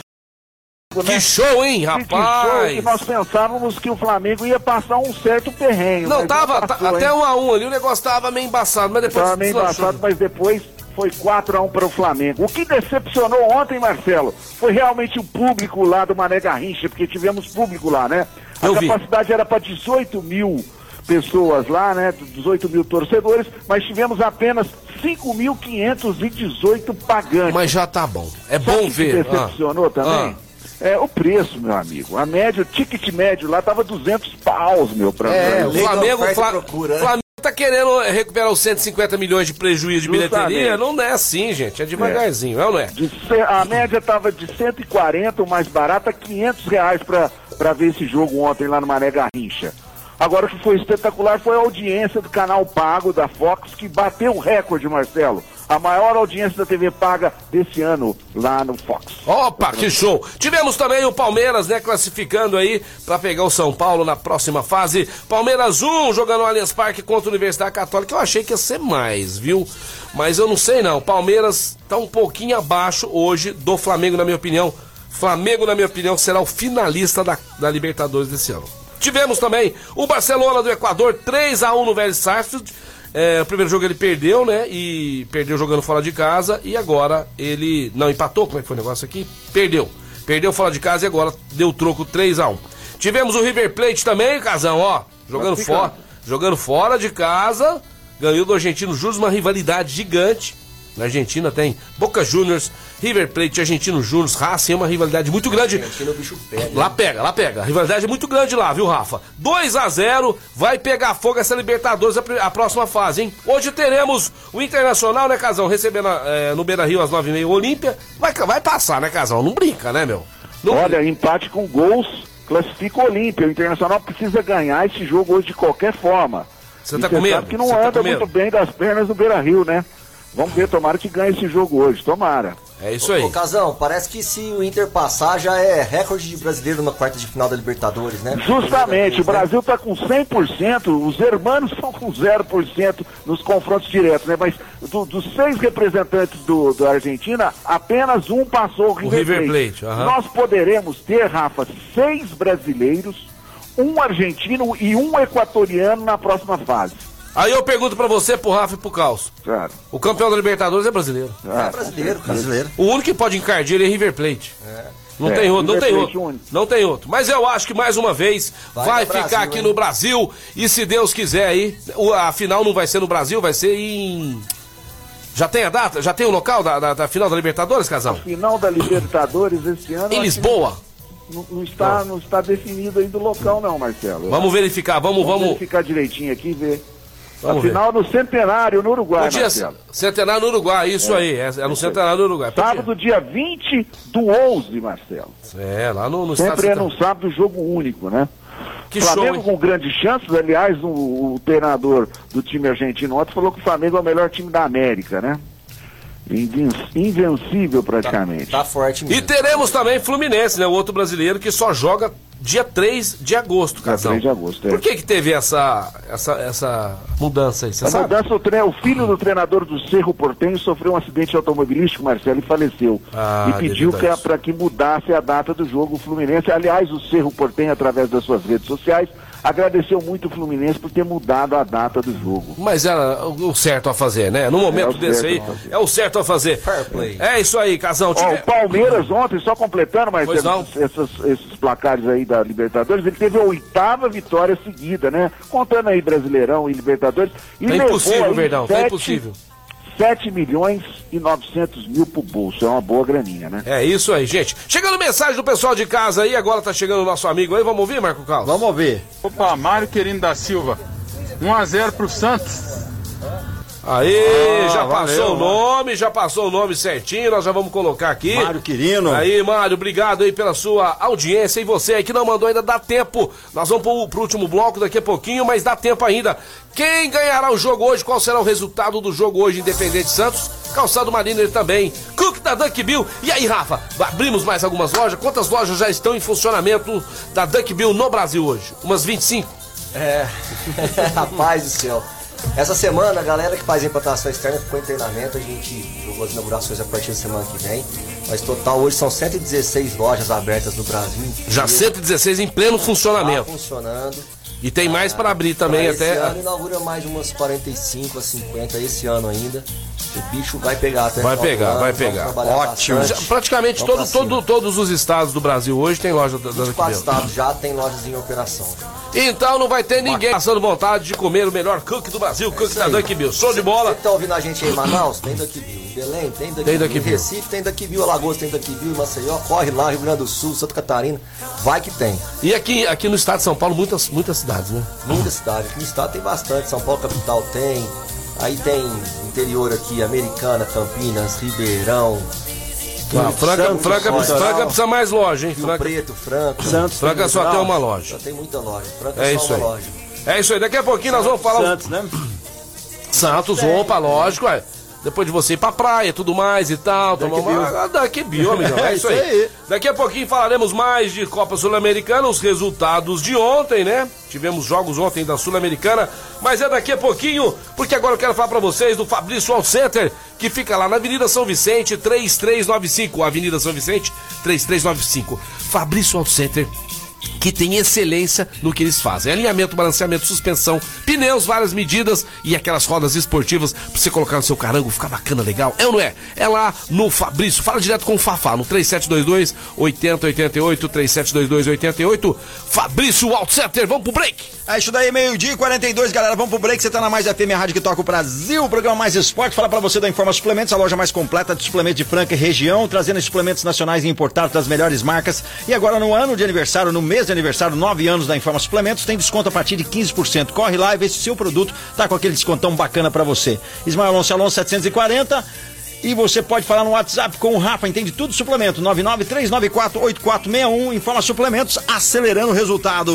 Flamengo, Que né? show, hein, Que show que rapaz? nós pensávamos que o Flamengo ia passar um certo perrengue. Não, tava passou, tá- até um a um ali, o negócio tava meio embaçado, mas depois Tava meio embaçado, mas depois foi 4x1 para o Flamengo. O que decepcionou ontem, Marcelo, foi realmente o público lá do Mané Garrincha, porque tivemos público lá, né? A Eu vi. capacidade era para 18 mil pessoas lá, né? 18 mil torcedores, mas tivemos apenas 5.518 pagantes. Mas já tá bom. É Sabe bom o que ver. decepcionou Ah. também? É o preço, meu amigo. A média, o ticket médio lá tava 200 paus, meu, pra É, O Flamengo, oferta e Fla- procura, né? Flamengo tá querendo recuperar os 150 milhões de prejuízo de bilheteria. Justamente. Não é assim, gente. É devagarzinho, é ou não é? De a média estava de 140, o mais barata, 500 reais para ver esse jogo ontem lá no Mané Garrincha. Agora o que foi espetacular foi a audiência do canal pago da Fox, que bateu o recorde, Marcelo. A maior audiência da TV paga desse ano lá no Fox. Opa, que show! Tivemos também o Palmeiras, né, classificando aí para pegar o São Paulo na próxima fase. Palmeiras 1 jogando no Allianz Parque contra a Universidade Católica. Eu achei que ia ser mais, viu? Mas eu não sei não. Palmeiras tá um pouquinho abaixo hoje do Flamengo, na minha opinião. Flamengo, na minha opinião, será o finalista da, da Libertadores desse ano. Tivemos também o Barcelona do Equador, 3 a 1 no Vélez Sarsfield. É, o primeiro jogo ele perdeu, né? E perdeu jogando fora de casa. E agora ele. Não, empatou. Como é que foi o negócio aqui? Perdeu. Perdeu fora de casa e agora deu troco 3 a 1 Tivemos o River Plate também, Casão, ó. Jogando fora. Jogando fora de casa. Ganhou do Argentino Júnior, uma rivalidade gigante. Na Argentina tem Boca Juniors, River Plate, Argentino Juniors, Racing, é uma rivalidade muito grande. Argentina, o bicho pega. Lá pega, lá pega. A rivalidade é muito grande lá, viu, Rafa? 2 a 0 vai pegar fogo essa Libertadores a, a, próxima fase, hein? Hoje teremos o Internacional, né, Casão? Recebendo é, no Beira Rio às 9h30 o Olímpia. Vai, vai passar, né, Casão? Não brinca, né, meu? Não Olha, brinca. empate com gols classifica o Olímpia. O Internacional precisa ganhar esse jogo hoje de qualquer forma. Você tá com medo? Sabe que não tá anda muito bem das pernas do Beira Rio, né? Vamos ver, tomara que ganhe esse jogo hoje, tomara. É isso aí. Ô, Casão, parece que se o Inter passar já é recorde de brasileiro na quarta de final da Libertadores, né? Justamente, vez, o Brasil está com 100%, os hermanos estão com 0% nos confrontos diretos, né? Mas do, dos seis representantes do, da Argentina, apenas um passou o River, o River Plate. Plate Nós poderemos ter, Rafa, seis brasileiros, um argentino e um equatoriano na próxima fase. Aí eu pergunto pra você, pro Rafa e pro Calço. Claro. O campeão da Libertadores é brasileiro. Ah, é brasileiro, brasileiro. O único que pode encardir ele é River Plate. É. Não é, tem outro, não tem outro. Único. Não tem outro. Mas eu acho que mais uma vez vai, vai ficar Brasil, aqui hein? no Brasil. E se Deus quiser aí, a final não vai ser no Brasil, vai ser em. Já tem a data? Já tem o local da, da, da final da Libertadores, Casal? A final da Libertadores esse ano. Em Lisboa? Não, não, está, não está definido ainda o local, não, Marcelo. Vamos verificar, vamos, vamos. Vamos verificar direitinho aqui e ver. Vamos Afinal, ver. no Centenário, no Uruguai, no dia, Marcelo. Centenário no Uruguai, isso é, aí. É, é no Centenário no Uruguai. Sábado, dia 20 do 11, Marcelo. É, lá no, no Sempre é no sábado, jogo único, né? Que Flamengo show, com grandes chances, aliás, o, o, treinador do time argentino ontem falou que o Flamengo é o melhor time da América, né? Invencível praticamente. Tá, tá forte mesmo. E teremos também Fluminense, né? O outro brasileiro que só joga dia 3 de agosto, Casão. Dia 3 de agosto, é. Por que que teve essa, essa, essa mudança aí, você a sabe? mudança, o, tre... o filho do treinador do Cerro Portenho sofreu um acidente automobilístico, Marcelo, e faleceu. Ah, e pediu que, para que mudasse a data do jogo Fluminense. Aliás, o Cerro Portenho, através das suas redes sociais, agradeceu muito o Fluminense por ter mudado a data do jogo. Mas era o certo a fazer, né? No momento é desse aí, é o certo a fazer. Fair play. É isso aí, Casão. Ó, o Palmeiras ontem, só completando, mas esses, esses placares aí da Libertadores, ele teve a oitava vitória seguida, né? Contando aí Brasileirão e Libertadores. E é impossível, Verdão, é impossível. 7 milhões e 900 mil pro bolso. É uma boa graninha, né? É isso aí, gente. Chegando mensagem do pessoal de casa aí, agora tá chegando o nosso amigo aí. Vamos ouvir, Marco Carlos? Vamos ouvir. Opa, Mário Querindo da Silva. 1 a 0 pro Santos. Aí, ah, já passou valeu, o nome, já passou o nome certinho, nós já vamos colocar aqui. Mário Quirino. Aí, Mário, obrigado aí pela sua audiência. E você aí que não mandou ainda, dá tempo. Nós vamos pro, pro último bloco daqui a pouquinho, mas dá tempo ainda. Quem ganhará o jogo hoje? Qual será o resultado do jogo hoje, Independente Santos? Calçado Marino ele também. Cook da Duck Bill. E aí, Rafa, abrimos mais algumas lojas? Quantas lojas já estão em funcionamento da Duck Bill no Brasil hoje? Umas 25? É, *laughs* rapaz do céu. Essa semana, a galera que faz implantação externa ficou em treinamento. A gente jogou as inaugurações a partir da semana que vem. Mas total hoje são 116 lojas abertas no Brasil. Já 116 em pleno funcionamento. Tá funcionando. E tem mais para abrir também esse até. Esse ano inaugura mais umas 45 a 50 esse ano ainda. O bicho vai pegar até Vai pegar, ano, vai pegar. Ótimo. Praticamente todo, todo, todos os estados do Brasil hoje tem loja da 24 estados já tem lojas em operação. Então não vai ter ninguém passando vontade de comer o melhor cookie do Brasil, é cookie da Duck Bill. Show de bola. Você tá ouvindo a gente aí em Manaus? Tem Duck Bill. Em Belém tem tem Bill. Em Recife tem Duck Bill. Alagoas tem Duck Bill. Em Maceió, corre lá, Rio Grande do Sul, Santa Catarina. Vai que tem. E aqui, aqui no estado de São Paulo, muitas, muitas cidades, né? Muitas cidades. Aqui no estado tem bastante. São Paulo capital tem. Aí tem interior aqui, Americana, Campinas, Ribeirão. Ah, Franca, Santos, Franca, Franca precisa mais loja, hein? Rio Franca, Preto, Franca. Santos, Franca só tem uma loja. Só tem muita loja. Franca é é isso aí. Loja. É isso aí, daqui a pouquinho nós vamos falar. Santos, né? Santos, opa, lógico, é. Depois de você ir pra praia e tudo mais e tal. Daqui tomar uma- Ah, Daqui bio, amigão. É *laughs* É isso aí. Daqui a pouquinho falaremos mais de Copa Sul-Americana, os resultados de ontem, né? Tivemos jogos ontem da Sul-Americana, mas é daqui a pouquinho, porque agora eu quero falar pra vocês do Fabrício All Center, que fica lá na Avenida São Vicente, 3395. Avenida São Vicente, 3395. Fabrício All Center que tem excelência no que eles fazem. Alinhamento, balanceamento, suspensão, pneus, várias medidas e aquelas rodas esportivas pra você colocar no seu carango, ficar bacana, legal. É ou não é? É lá no Fabrício. Fala direto com o Fafá no 3722 8088 3722 88. Fabrício Outsetter, vamos pro break. É isso daí, meio-dia e 42, galera. Vamos pro break. Você tá na Mais FM, a rádio que toca o Brasil. O programa Mais Esporte. Fala pra você da Informa Suplementos, a loja mais completa de suplementos de Franca e região, trazendo suplementos nacionais e importados das melhores marcas. E agora, no ano de aniversário, no mês de aniversário, 9 anos da Informa Suplementos, tem desconto a partir de 15%. Corre lá e vê se o seu produto tá com aquele descontão bacana pra você. Ismael Alonso Alonso 740. E você pode falar no WhatsApp com o Rafa, entende tudo suplemento. 993948461, informa suplementos, acelerando o resultado.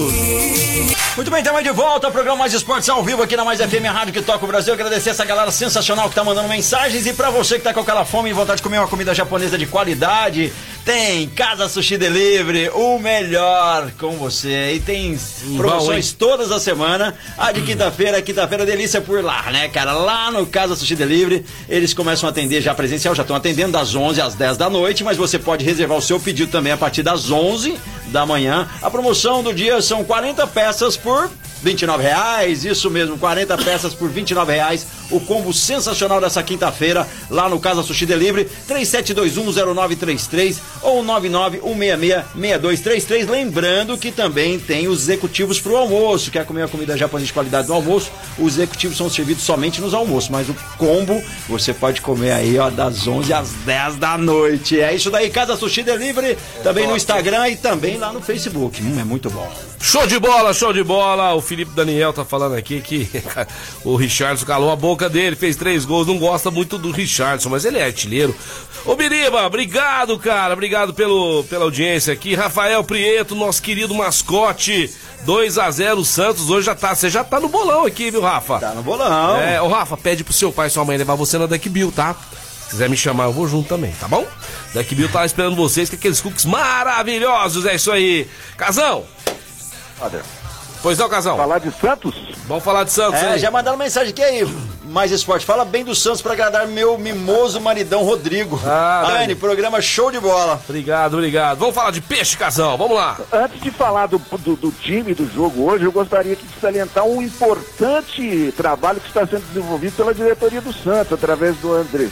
Muito bem, estamos de volta ao programa Mais Esportes ao vivo aqui na Mais FM, rádio que toca o Brasil. Agradecer essa galera sensacional que tá mandando mensagens. E pra você que tá com aquela fome e vontade de comer uma comida japonesa de qualidade, tem Casa Sushi Delivery, o melhor com você. E tem promoções todas a semana. A de quinta-feira, quinta-feira delícia por lá, né, cara? Lá no Casa Sushi Delivery, eles começam a atender já presencial, já estão atendendo das 11 às 10 da noite, mas você pode reservar o seu pedido também a partir das 11 da manhã. A promoção do dia são 40 peças por 29 reais, isso mesmo, 40 peças por 29 reais. O combo sensacional dessa quinta-feira lá no Casa Sushi Delivery, 37210933 ou 991666233. Lembrando que também tem os executivos pro almoço. Quer comer uma comida japonesa de qualidade no almoço? Os executivos são servidos somente nos almoços, mas o combo você pode comer aí, ó, das 11 às 10 da noite. É isso daí, Casa Sushi Delivery, também no Instagram e também lá no Facebook. Hum, é muito bom. Show de bola, show de bola. O Felipe Daniel tá falando aqui que *laughs* o Richardson calou a boca dele, fez três gols, não gosta muito do Richardson, mas ele é artilheiro. Ô Biriba, obrigado, cara, obrigado pelo, pela audiência aqui. Rafael Prieto, nosso querido mascote, 2 a 0 o Santos hoje já tá, você já tá no bolão aqui, viu, Rafa? Tá no bolão. É, ô Rafa, pede pro seu pai e sua mãe levar você na Duck Bill, tá? Se quiser me chamar, eu vou junto também, tá bom? Duck Bill tá esperando vocês com aqueles cookies maravilhosos, é isso aí. Casão, pois não, Casão? Falar de Santos? Vamos falar de Santos É, aí. já mandaram mensagem aqui aí. Mais esporte. Fala bem do Santos pra agradar meu mimoso maridão Rodrigo. Ah, Anne, programa show de bola. Obrigado, obrigado. Vamos falar de peixe, Casão, vamos lá. Antes de falar do, do, do time do jogo hoje, eu gostaria de salientar um importante trabalho que está sendo desenvolvido pela diretoria do Santos, através do Andrés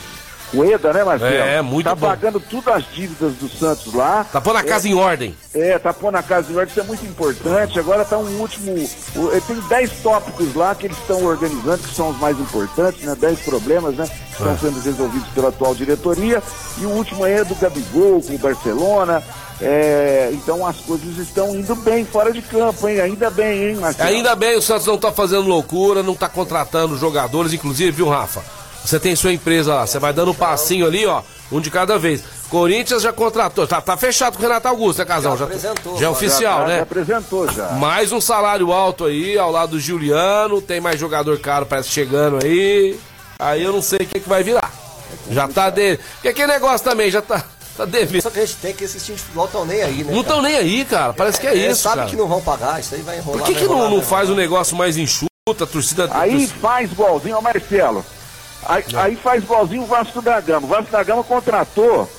Rueda, né, Marcelo? É, muito tá bom. pagando tudo as dívidas do Santos lá. Tá pondo a casa em ordem. É, tá pondo a casa em ordem, isso é muito importante. Agora tá um último. o- eh, Tem 10 tópicos lá que eles estão organizando, que são os mais importantes, né? 10 problemas, né? Que estão sendo resolvidos pela atual diretoria. E o último é do Gabigol com o Barcelona. É, então as coisas estão indo bem fora de campo, hein? Ainda bem, hein, Marcelo? Ainda bem o Santos não tá fazendo loucura, não tá contratando jogadores, inclusive, viu, Rafa? Você tem sua empresa lá, você vai dando um passinho ali, ó, um de cada vez. Corinthians já contratou, tá, tá fechado com o Renato Augusto, né, Casão? Já, apresentou, já é já oficial, Já né? apresentou já. Mais um salário alto aí, ao lado do Juliano, tem mais jogador caro, parece, chegando aí. Aí eu não sei o que, que vai virar. Já tá dele. Porque aquele negócio também já tá, tá devendo. Só que a gente tem que esses times de futebol estão nem aí, né? Não estão nem aí, cara. Parece que é, É, isso, sabe cara. que não vão pagar, isso aí vai enrolar. Por que, que não, enrolar, não vai faz um enrolar. negócio mais enxuto, a torcida... Aí faz igualzinho ao Marcelo. Aí, aí faz igualzinho o Vasco da Gama. O Vasco da Gama contratou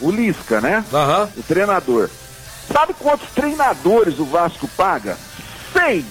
o Lisca, né? Aham. O treinador. Sabe quantos treinadores o Vasco paga? Seis.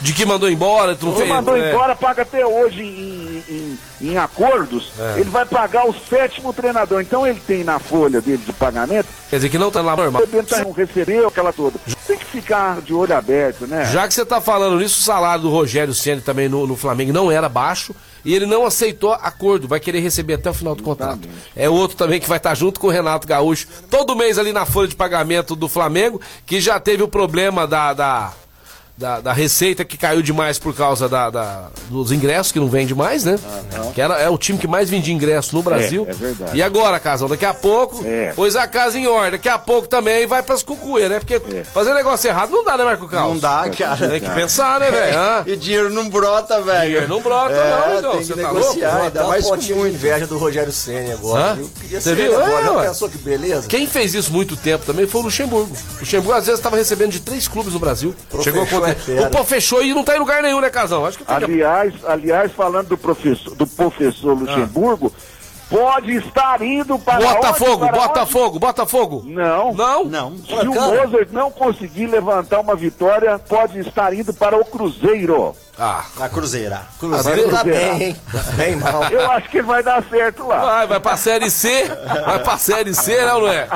De que mandou embora, tu fez... mandou é. embora, paga até hoje em, em- em acordos. É. Ele vai pagar o sétimo treinador. Então ele tem na folha dele de pagamento, Quer dizer que não tá lá normal. ele tá- não recebeu aquela toda. Tem que ficar de olho aberto, né? Já que você tá falando nisso, o salário do Rogério Ceni também no, no Flamengo não era baixo e ele não aceitou acordo, vai querer receber até o final do contrato. É outro também que vai estar junto com o Renato Gaúcho, todo mês ali na folha de pagamento do Flamengo, que já teve o problema da, da, da, da, receita que caiu demais por causa da, da dos ingressos, que não vende mais, né? Que era, é o time que mais vendia ingresso no Brasil. É, é verdade. E agora, Casão, daqui a pouco, É. pôs a casa em ordem. Daqui a pouco também vai pras cucuê, né? Porque É. fazer negócio errado não dá, né, Marco Carlos? Não dá, cara. Tem que pensar, né, velho? Hã? E dinheiro não brota, velho. Dinheiro não brota, É, não, então. tem que Você tá negociar, louco? ainda mais um com de inveja do Rogério Senna agora. Viu? Você viu? agora. É, pensou que beleza? Quem fez isso muito tempo também foi o Luxemburgo. O Luxemburgo às vezes estava recebendo de três clubes no Brasil. Chegou a é o pô fechou e não tá em lugar nenhum, né, Casão? Acho que. Aliás, aliás, falando do professor, do professor Luxemburgo, pode estar indo para Botafogo, onde, para Botafogo, Botafogo. onde? Não. Não? Não. Se o Mozart não conseguir levantar uma vitória, pode estar indo para o Cruzeiro. Ah, Na Cruzeira. Cruzeiro tá bem, hein? Bem mal. Eu acho que vai dar certo lá. vai, vai pra Série C. Vai pra Série C, né, não é?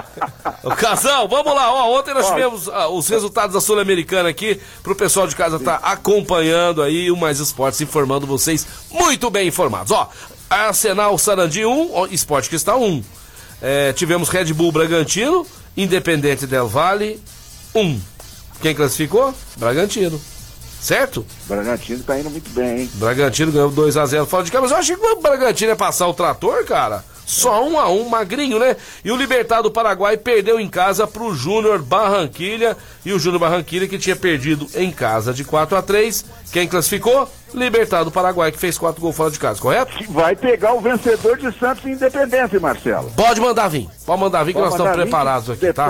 Ô, Casão, vamos lá. Ó, ontem nós tivemos ah, os resultados da Sul-Americana aqui, pro pessoal de casa tá acompanhando aí o Mais Esportes, informando vocês muito bem informados. Ó, Arsenal Sarandi 1, ó, Esporte que está 1. É, tivemos Red Bull Bragantino, Independente Del Valle 1. Quem classificou? Bragantino. Certo? Bragantino tá indo muito bem, hein? Bragantino ganhou 2x0 fora de casa, mas eu achei que o Bragantino ia passar o trator, cara. Só 1 a 1 magrinho, né? E o Libertad do Paraguai perdeu em casa pro Júnior Barranquilha. E o Júnior Barranquilha que tinha perdido em casa de 4 a 3 Quem classificou? Libertad do Paraguai, que fez 4 gols fora de casa, correto? Vai pegar o vencedor de Santos Independência, Marcelo. Pode mandar vir. Pode mandar vir que Pode nós estamos preparados aqui, tá?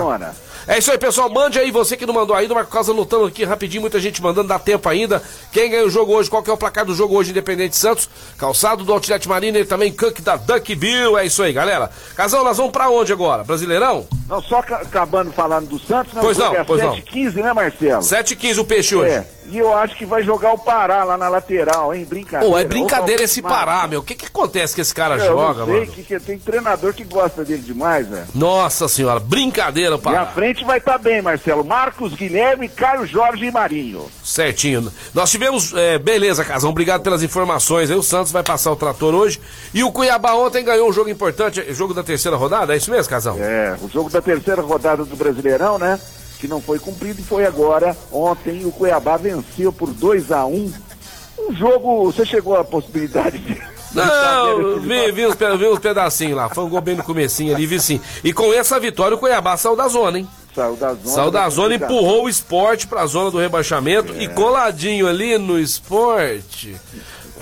É isso aí, pessoal. Mande aí, você que não mandou ainda, Marco Casa anotando aqui rapidinho, muita gente mandando, dá tempo ainda. Quem ganha o jogo hoje, qual que é o placar do jogo hoje, Independente Santos? Calçado do Outlet Marina e também Cook da Duck Bill. É isso aí, galera. Casal, nós vamos pra onde agora? Brasileirão? Não, só ca- acabando falando do Santos, né? Pois não, é pois não. 7h15, né, Marcelo? 7 h 15 o peixe hoje. É, e eu acho que vai jogar o Pará lá na lateral, hein? Brincadeira. Pô, é brincadeira esse Mano, Pará, meu. O que que acontece que esse cara Eu joga, não sei, mano? que, tem treinador que gosta dele demais, velho. Nossa senhora, brincadeira, E a Pará. Frente vai estar bem, Marcelo. Marcos Guilherme, Caio Jorge e Marinho. Certinho. Nós tivemos. é, beleza, Casão. Obrigado pelas informações. Aí o Santos vai passar o trator hoje. E o Cuiabá ontem ganhou um jogo importante. é, Jogo da terceira rodada, é isso mesmo, Casão? É, o jogo da terceira rodada do Brasileirão, né? Que não foi cumprido e foi agora. Ontem o Cuiabá venceu por 2 a 1 Um jogo. Você chegou à possibilidade de. *laughs* Não, vi, vi, pe- vi uns pedacinhos lá. Foi um gol bem no comecinho ali, vi sim. E com essa vitória o Cuiabá saiu da zona, hein? Saiu da zona. Saiu da zona e classificação. empurrou o esporte pra zona do rebaixamento. É. E coladinho ali no esporte.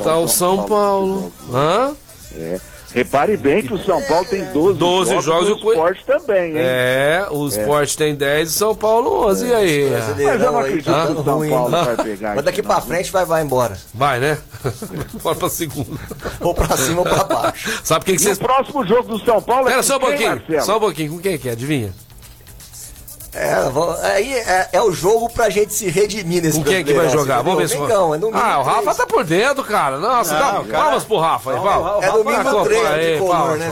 Tá o São Paulo. Hã? É. Repare bem que o São Paulo tem 12, 12 jogos e e o o esporte também, hein? É, o esporte tem 10 e São Paulo 11. E aí? Mas eu não acredito que jogando o São ruim. Paulo vai pegar. Mas daqui pra não. frente vai, vai embora. Vai, né? *laughs* Bora pra segunda. Ou pra cima ou pra baixo. Sabe quem que E o vocês. próximo jogo do São Paulo é Pera com só um quem, pouquinho. Marcelo? Só um pouquinho. Com quem que é? Adivinha? É, aí é, é o jogo pra gente se redimir nesse Com quem que vai jogar? Vamos ver se. Domingão, é domingo Ah, o Rafa três. tá por dentro, cara. Nossa, dá, Não, cara- palmas pro Rafa aí, palmas. É domingo Palmas, treino palmas aí, de color, né.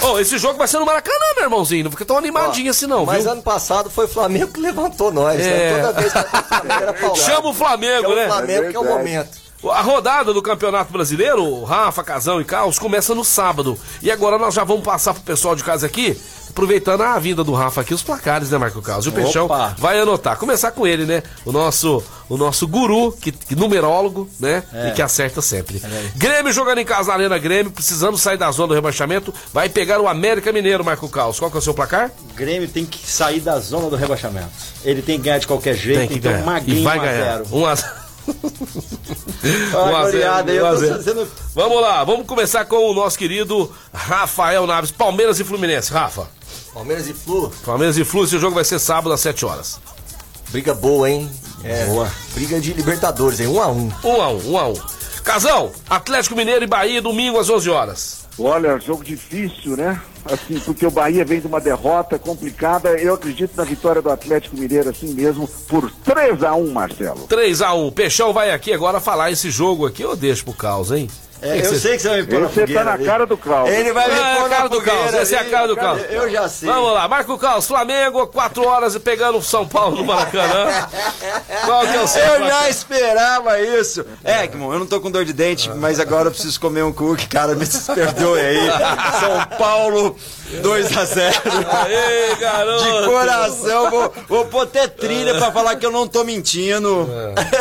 Ô, esse jogo vai ser no Maracanã, meu irmãozinho. Não fica tão animadinho assim, não, Mas viu? ano passado foi o Flamengo que levantou nós, É. né? Toda vez que *laughs* o Flamengo era paulado. Chama o Flamengo, É o né? Flamengo que é o verdade. momento. A rodada do Campeonato Brasileiro, Rafa, Casão e Carlos, começa no sábado. E agora nós já vamos passar pro pessoal de casa aqui, aproveitando a vinda do Rafa aqui, os placares, né, Marco Carlos? E o Peixão Opa. vai anotar. Começar com ele, né? O nosso, o nosso guru, que, que numerólogo, né? E que acerta sempre. Grêmio jogando em casa na Arena Grêmio, precisando sair da zona do rebaixamento, vai pegar o América Mineiro, Marco Carlos. Qual que é o seu placar? O Grêmio tem que sair da zona do rebaixamento. Ele tem que ganhar de qualquer jeito, Tem que então ganhar. magrinho E vai 1 a ganhar. 0. 1 a 0. Olha a goleada aí, eu tô 1 a 0. sendo- Vamos lá, vamos começar com o nosso querido Rafael Naves, Palmeiras e Fluminense. Rafa, Palmeiras e Flu, Palmeiras e Flu, esse jogo vai ser sábado às 7 horas. briga boa, hein? É, Boa. Briga de Libertadores, hein? Um a um. 1 a 1 1 a 1 Casão, Atlético Mineiro e Bahia, domingo às 11 horas. Olha, jogo difícil, né? Assim, porque o Bahia vem de uma derrota complicada. Eu acredito na vitória do Atlético Mineiro assim mesmo, por 3 a 1 Marcelo. 3 a 1 Peixão vai aqui agora falar esse jogo aqui, eu deixo pro caos, hein? É, eu sei que você vai me pôr na Você fogueira tá na ali. cara do Cláudio. Ele vai me É, pôr a cara na do fogueira caos, essa é a cara do caos. Eu já sei. Vamos lá, Marco Caos, Flamengo, 4 horas e pegando o São Paulo no Maracanã. *laughs* Qual que é o seu Eu já esperava isso. É, Egmont, eu não tô com dor de dente, mas agora eu preciso comer um cookie, cara, me *laughs* perdoe aí. São Paulo 2x0. Aê, garoto! De coração, vou, vou pôr até trilha pra falar que eu não tô mentindo.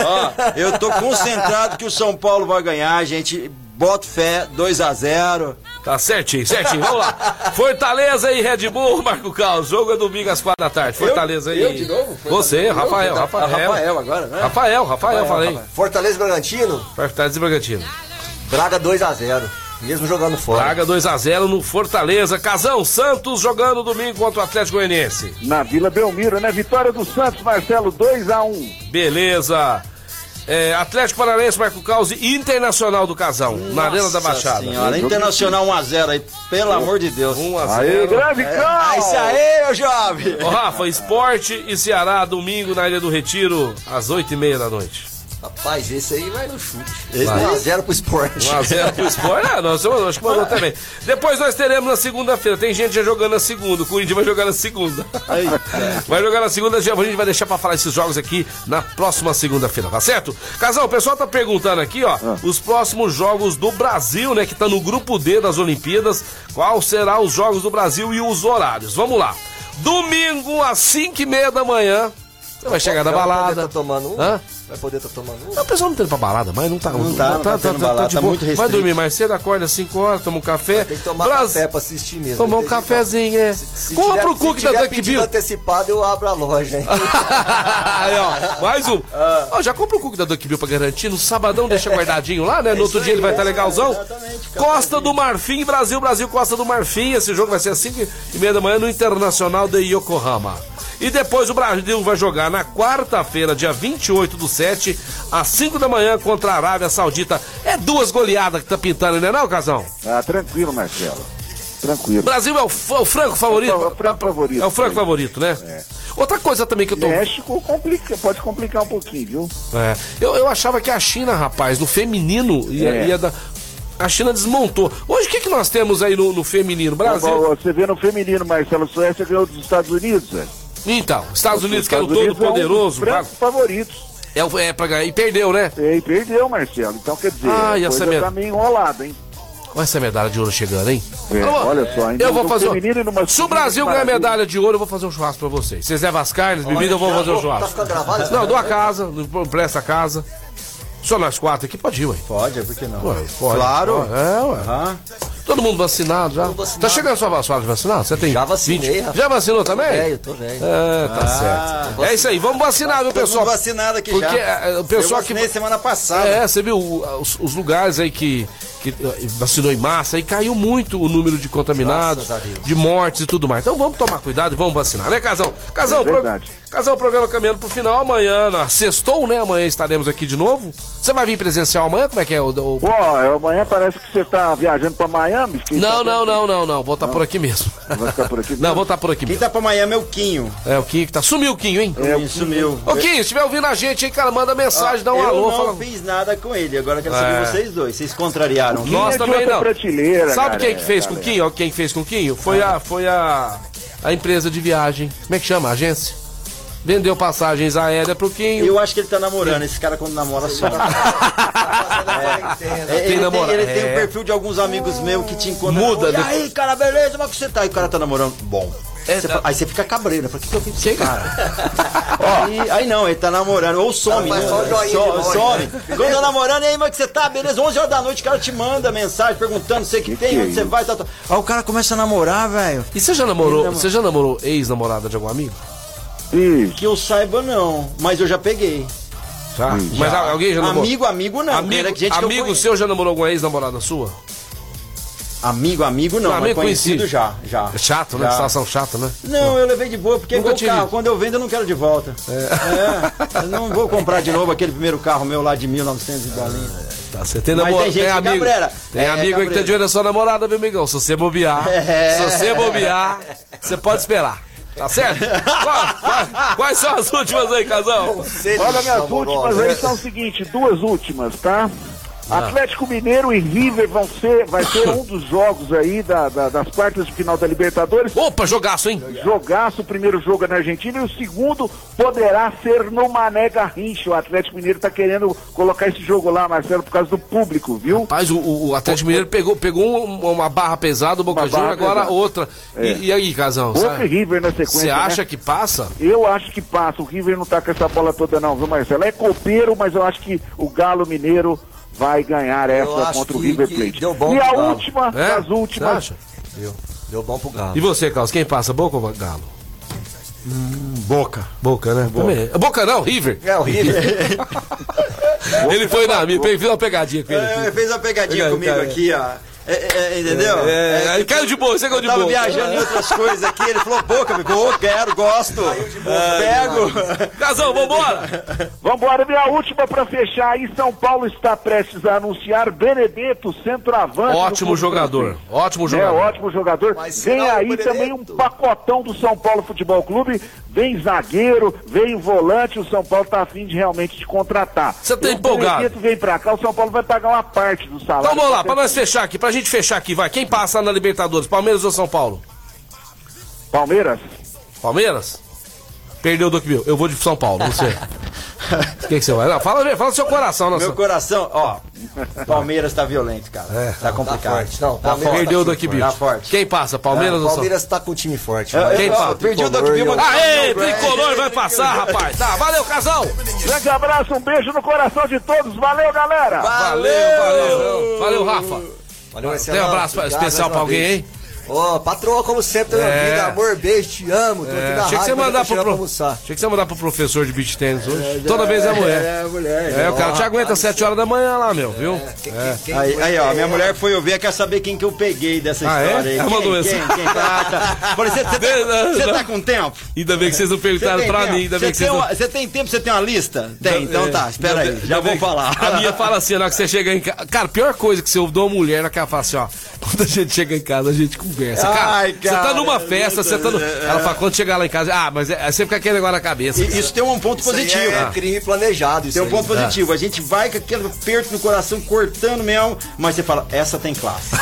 Ó, eu tô concentrado que o São Paulo vai ganhar, gente. Boto fé, 2x0. Tá certinho, certinho. Vamos lá. Fortaleza e Red Bull, Marco Carlos. Jogo é domingo às quatro da tarde. Fortaleza eu, e. Eu de novo? Você, Rafael, Rafael. Rafael agora, né? Rafael, Rafael, Rafael falei. Fortaleza e Bragantino? Fortaleza e Bragantino. Braga 2x0. Mesmo jogando fora. Braga 2x0 no Fortaleza. Casão Santos jogando domingo contra o Atlético Goianiense. Na Vila Belmiro, né? Vitória do Santos, Marcelo, 2x1. Beleza. É, Atlético Paranaense, Marco Caos e Internacional do Casão, Nossa na Arena da Baixada. Senhora, Internacional 1x0 aí, pelo amor de Deus. 1x0. Aí, grande Cal! É, isso aí, meu jovem! Ô, Rafa, Esporte e Ceará, domingo na Ilha do Retiro, às 8h30 da noite. Rapaz, esse aí vai no chute. Esse 1x0 pro esporte. 1x0 pro esporte. Ah, não, acho que mandou também. Depois nós teremos na segunda-feira. Tem gente já jogando na segunda. O Corinthians vai jogar na segunda. Aí, vai jogar na segunda. A gente vai deixar pra falar esses jogos aqui na próxima segunda-feira, tá certo? Casal, o pessoal tá perguntando aqui, ó, ah. os próximos jogos do Brasil, né, que tá no grupo D das Olimpíadas. Qual será os jogos do Brasil e os horários? Vamos lá. Domingo às 5h30 da manhã. Você vai chegar da balada. Tá tomando um? Hã? Vai poder estar tá tomando um? Não, o pessoal não tá indo pra balada, mas não tá. Não, tá, não tá, tá, tá, balada, tá, muito restrito. Vai dormir mais cedo, acorda às 5 horas, toma um café. Tem que tomar Bras... café pra assistir mesmo. Tomar um cafezinho, é. Compra o cookie da Duck Bill. antecipado, eu abro a loja, hein? *laughs* Aí, ó, mais um. Ah. Ó, já compra o cookie da Duck Bill pra garantir. No sabadão deixa guardadinho lá, né? *laughs* No outro dia ele vai estar tá legalzão. Costa do Marfim, Brasil, Brasil, Costa do Marfim. Esse jogo vai ser às 5 e meia da manhã no Internacional de Yokohama. E depois o Brasil vai jogar na quarta-feira, dia 28 do 7, às 5 da manhã contra a Arábia Saudita. É duas goleadas que tá pintando, né, não, Casão? Ah, tranquilo, Marcelo. Tranquilo. Brasil é o, é o franco favorito? É o franco favorito. É o franco favorito, né? É. Outra coisa também que eu tô. México complica, pode complicar um pouquinho, viu? É. Eu, eu achava que a China, rapaz, no feminino ia, é. ia dar. A China desmontou. Hoje o que, que nós temos aí no, no feminino? Brasil. Você vê no feminino, Marcelo Suécia ganhou dos Estados Unidos, velho. Então, Estados Unidos, que era o todo poderoso. É um dos favoritos. É, é pra ganhar. E perdeu, né? É, e perdeu, Marcelo. Então quer dizer, ah, essa med... tá meio enrolada, hein? Olha essa medalha de ouro chegando, hein? É, olha só, Eu vou fazer. Se o Brasil ganhar medalha de ouro, eu vou fazer um churrasco pra vocês. Vocês levam as carnes, bebida, eu vou fazer um churrasco. Tá gravado, não, dou a casa, presta a casa. Só nós quatro aqui pode ir, ué. Pode, por que não? Ué, pode. Claro. Pode. É, ué. Uhum. Todo mundo vacinado já? Vacinado. Tá chegando a sua vacina de vacinar? Você tem Já vacinei, 20? Já vacinou também? Tô velho, tô velho. É, tá ah, certo. É isso aí, vamos vacinar, viu, pessoal? Vacinado aqui Porque, já. É, o pessoal Eu que semana passada. É, você viu os, os lugares aí que que eh, vacinou em massa e caiu muito o número de contaminados, de mortes e tudo mais. Então vamos tomar cuidado e vamos vacinar, né, Casão? Casão, é pro... Casão, o programa caminhando pro final. Amanhã, na sextou, né? Amanhã estaremos aqui de novo. Você vai vir presencial amanhã? Como é que é o. o... Pô, amanhã parece que você tá viajando pra Miami. Não, não, não, não, não. Vou estar tá por aqui mesmo. Vai ficar por aqui *laughs* mesmo? Não, vou estar tá por aqui Quem mesmo. tá pra Miami é o Quinho. É, o Quinho que tá. Sumiu o Quinho, hein? É, o sumiu. Ô, Quinho, se estiver ouvindo a gente, hein, cara, manda mensagem, ah, dá um eu alô. Eu não fala... fiz nada com ele. Agora quero saber é. vocês dois. Vocês contrariaram. Nós é também não. Prateleira, Sabe cara, quem que fez com o Quinho? Quem fez com o Quinho? Foi a, foi a, a empresa de viagem. Como é que chama? A agência? Vendeu passagens aéreas pro Quinho. Eu acho que ele tá namorando. Esse cara quando namora só. *laughs* é, ele, tem, namora... ele tem o é. perfil de alguns amigos meus que te encontram. Muda. E aí, cara, beleza? Como é que você tá? E o cara tá namorando. Bom. É, você, aí você fica cabreiro, né? Por que, que eu fiz esse cara? aí, *laughs* aí, não, ele tá namorando, ou some, né? Só so, some. Quando tá namorando, e aí, como é que você tá? Beleza, 11 horas da noite, o cara te manda mensagem perguntando você que, que tem, que onde é você vai, tá, tá. Aí o cara começa a namorar, velho. E você já namorou, você já namorou ex-namorada de algum amigo? Isso. Que eu saiba, não. Mas eu já peguei. Já? Hum, Mas já. alguém já namorou? Amigo, amigo não. Amigo, amigo seu já namorou alguma ex-namorada sua? Amigo, amigo não, não amigo conhecido conheci. já, já. É chato, né? Já. Situação chata, né? Não, eu levei de boa, porque Nunca igual carro, quando eu vendo eu não quero de volta. É. é. Eu não vou comprar de novo aquele primeiro carro meu lá de 1900 e bolinha. Tá, você tem namorado. Tem, tem amigo, cabreira. tem é, amigo aí que tá de olho na sua namorada, meu amigão. Se você bobear, é. se você bobear, você pode esperar. Tá certo? quais, quais, são as últimas aí, casal? Olha, minhas últimas aí são o seguinte, duas últimas, tá? Ah. Atlético Mineiro e River vão ser, vai ser um dos jogos aí da, da, das quartas de final da Libertadores. Opa, jogaço, hein? Jogaço, o primeiro jogo é na Argentina e o segundo poderá ser no Mané Garrincha. O Atlético Mineiro tá querendo colocar esse jogo lá, Marcelo, por causa do público, viu? Rapaz, o, o Atlético Mineiro pegou, pegou uma barra pesada, o Boca Juniors, agora pesada. outra. É. E, e, aí, Casão? Boca e River na sequência. Você acha né? que passa? Eu acho que passa. O River não tá com essa bola toda, não, viu, Marcelo? É copeiro, mas eu acho que o Galo Mineiro vai ganhar essa contra o River Plate. e a última, é? as últimas. Deu. Deu bom pro Galo. E você, Carlos, quem passa, Boca ou Galo? Hum, boca. Boca, né? Boca. boca não, River. É, o River. *laughs* ele foi na minha, fez uma pegadinha com ele. É, fez uma pegadinha comigo aqui, ó. É, é, é, entendeu? É, é, aí caiu de boa, você caiu de boa. Tava viajando em outras coisas aqui, ele falou, boca, boa, quero, gosto. Pego. Casão, vambora. Vambora, minha última pra fechar aí, São Paulo está prestes a anunciar Benedetto, centroavante. Ótimo jogador, ótimo jogador. É, ótimo jogador. Vem aí também um pacotão do São Paulo Futebol Clube, vem zagueiro, vem volante, o São Paulo tá afim de realmente te contratar. Você tá empolgado. O Benedetto vem pra cá, o São Paulo vai pagar uma parte do salário. Então vamos lá, pra nós fechar aqui, pra gente gente fechar aqui, vai. Quem passa na Libertadores? Palmeiras ou São Paulo? Palmeiras. Palmeiras? Perdeu do que viu. Eu vou de São Paulo, não sei. *laughs* O que, que você vai? Não, fala, fala do seu coração, nossa. Meu coração, ó. *laughs* Palmeiras tá violento, cara. É, tá complicado. Tá forte. Não, tá Palmeiras Perdeu tá do Tá forte. Quem passa? Palmeiras ou São Palmeiras tá com o time forte. Quem passa? Perdi o Duck Bill. Aê, tricolor vai passar, rapaz. Tá, valeu, casal. Grande abraço, um beijo no coração de todos. Valeu, galera. Valeu, valeu. Valeu, Rafa. Valeu, Tem um abraço especial pra alguém, hein? Ô, oh, patroa, como sempre, é. vida, amor, beijo, te amo. Tô é. Achei que você mandar pro pro... Achei que você mandar pro professor de beach tênis hoje. É, Toda vez é mulher. É, mulher. É, o cara te aguenta às 7 horas da manhã lá, meu, viu? Quem, é. quem, aí, aí, ó, minha mulher foi ouvir, quer saber quem que eu peguei dessa ah, história aí. Quem, ah, tá. Você, você, tá, você tá com tempo? Ainda bem que vocês não perguntaram pra tempo? mim, ainda bem que vocês não... Você tem tempo, você tem uma lista? Tem, então tá, espera aí, já vou falar. A minha fala assim, na hora que você chega em casa... Cara, pior coisa que você ouve de uma mulher, na ela fala assim, ó, *laughs* quando a gente chega em casa, a gente conversa. Cara, você tá numa festa, você tá no... Ela fala, quando chegar lá em casa, ah, mas é, você fica aquele negócio na cabeça. E, isso tem um ponto positivo. é ah. crime planejado. tem um ponto aí. positivo. A gente vai com aquele aperto no coração, cortando mesmo, mas você fala, essa tem classe.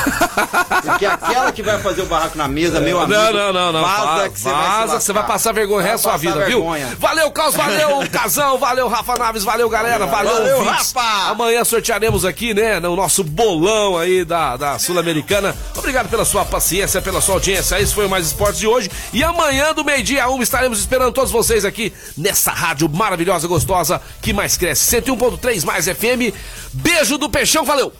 Porque aquela que vai fazer o barraco na mesa, meu amigo. Não, não, não, não. Vaza, que você vaza, vai, você vai passar vergonha a sua vida, vergonha. viu? Valeu, Caos, valeu, *laughs* Casão, valeu, Rafa Naves, valeu, galera, valeu, valeu Rafa. Amanhã sortearemos aqui, né, no nosso bolão aí da, da Sul-Americana. Obrigado pela sua paciência, pela sua audiência. Esse foi o Mais Esportes de hoje. E amanhã, do meio-dia a uma, estaremos esperando todos vocês aqui nessa rádio maravilhosa, gostosa, que mais cresce. 101.3 mais FM. Beijo do Peixão, valeu!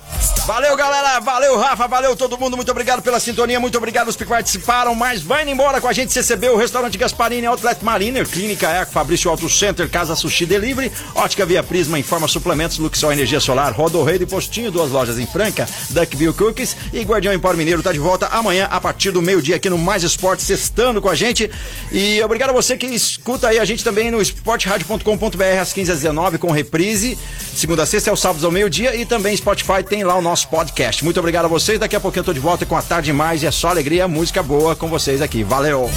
Valeu, galera! Valeu, Rafa! Valeu todo mundo! Muito obrigado pela sintonia, muito obrigado aos que participaram. Mas vai embora com a gente, CCB, o restaurante Gasparini, Outlet Mariner, Clínica Eco, Fabrício Auto Center, Casa Sushi Delivery, Ótica Via Prisma, Informa Suplementos, Luxol Energia Solar, Rodorreio e Postinho, duas lojas em Franca, Duckville Cookies e Guardião Empório Mineiro tá de volta amanhã a partir do meio-dia aqui no Mais Esportes, sextando com a gente. E obrigado a você que escuta aí a gente também no esportradio.com.br às 15 às 19 com reprise. Segunda sexta é o sábado ao meio-dia e também Spotify tem lá o nosso podcast. Muito obrigado a vocês. Daqui a pouquinho eu tô de volta com a tarde mais e é só alegria, música boa com vocês aqui. Valeu!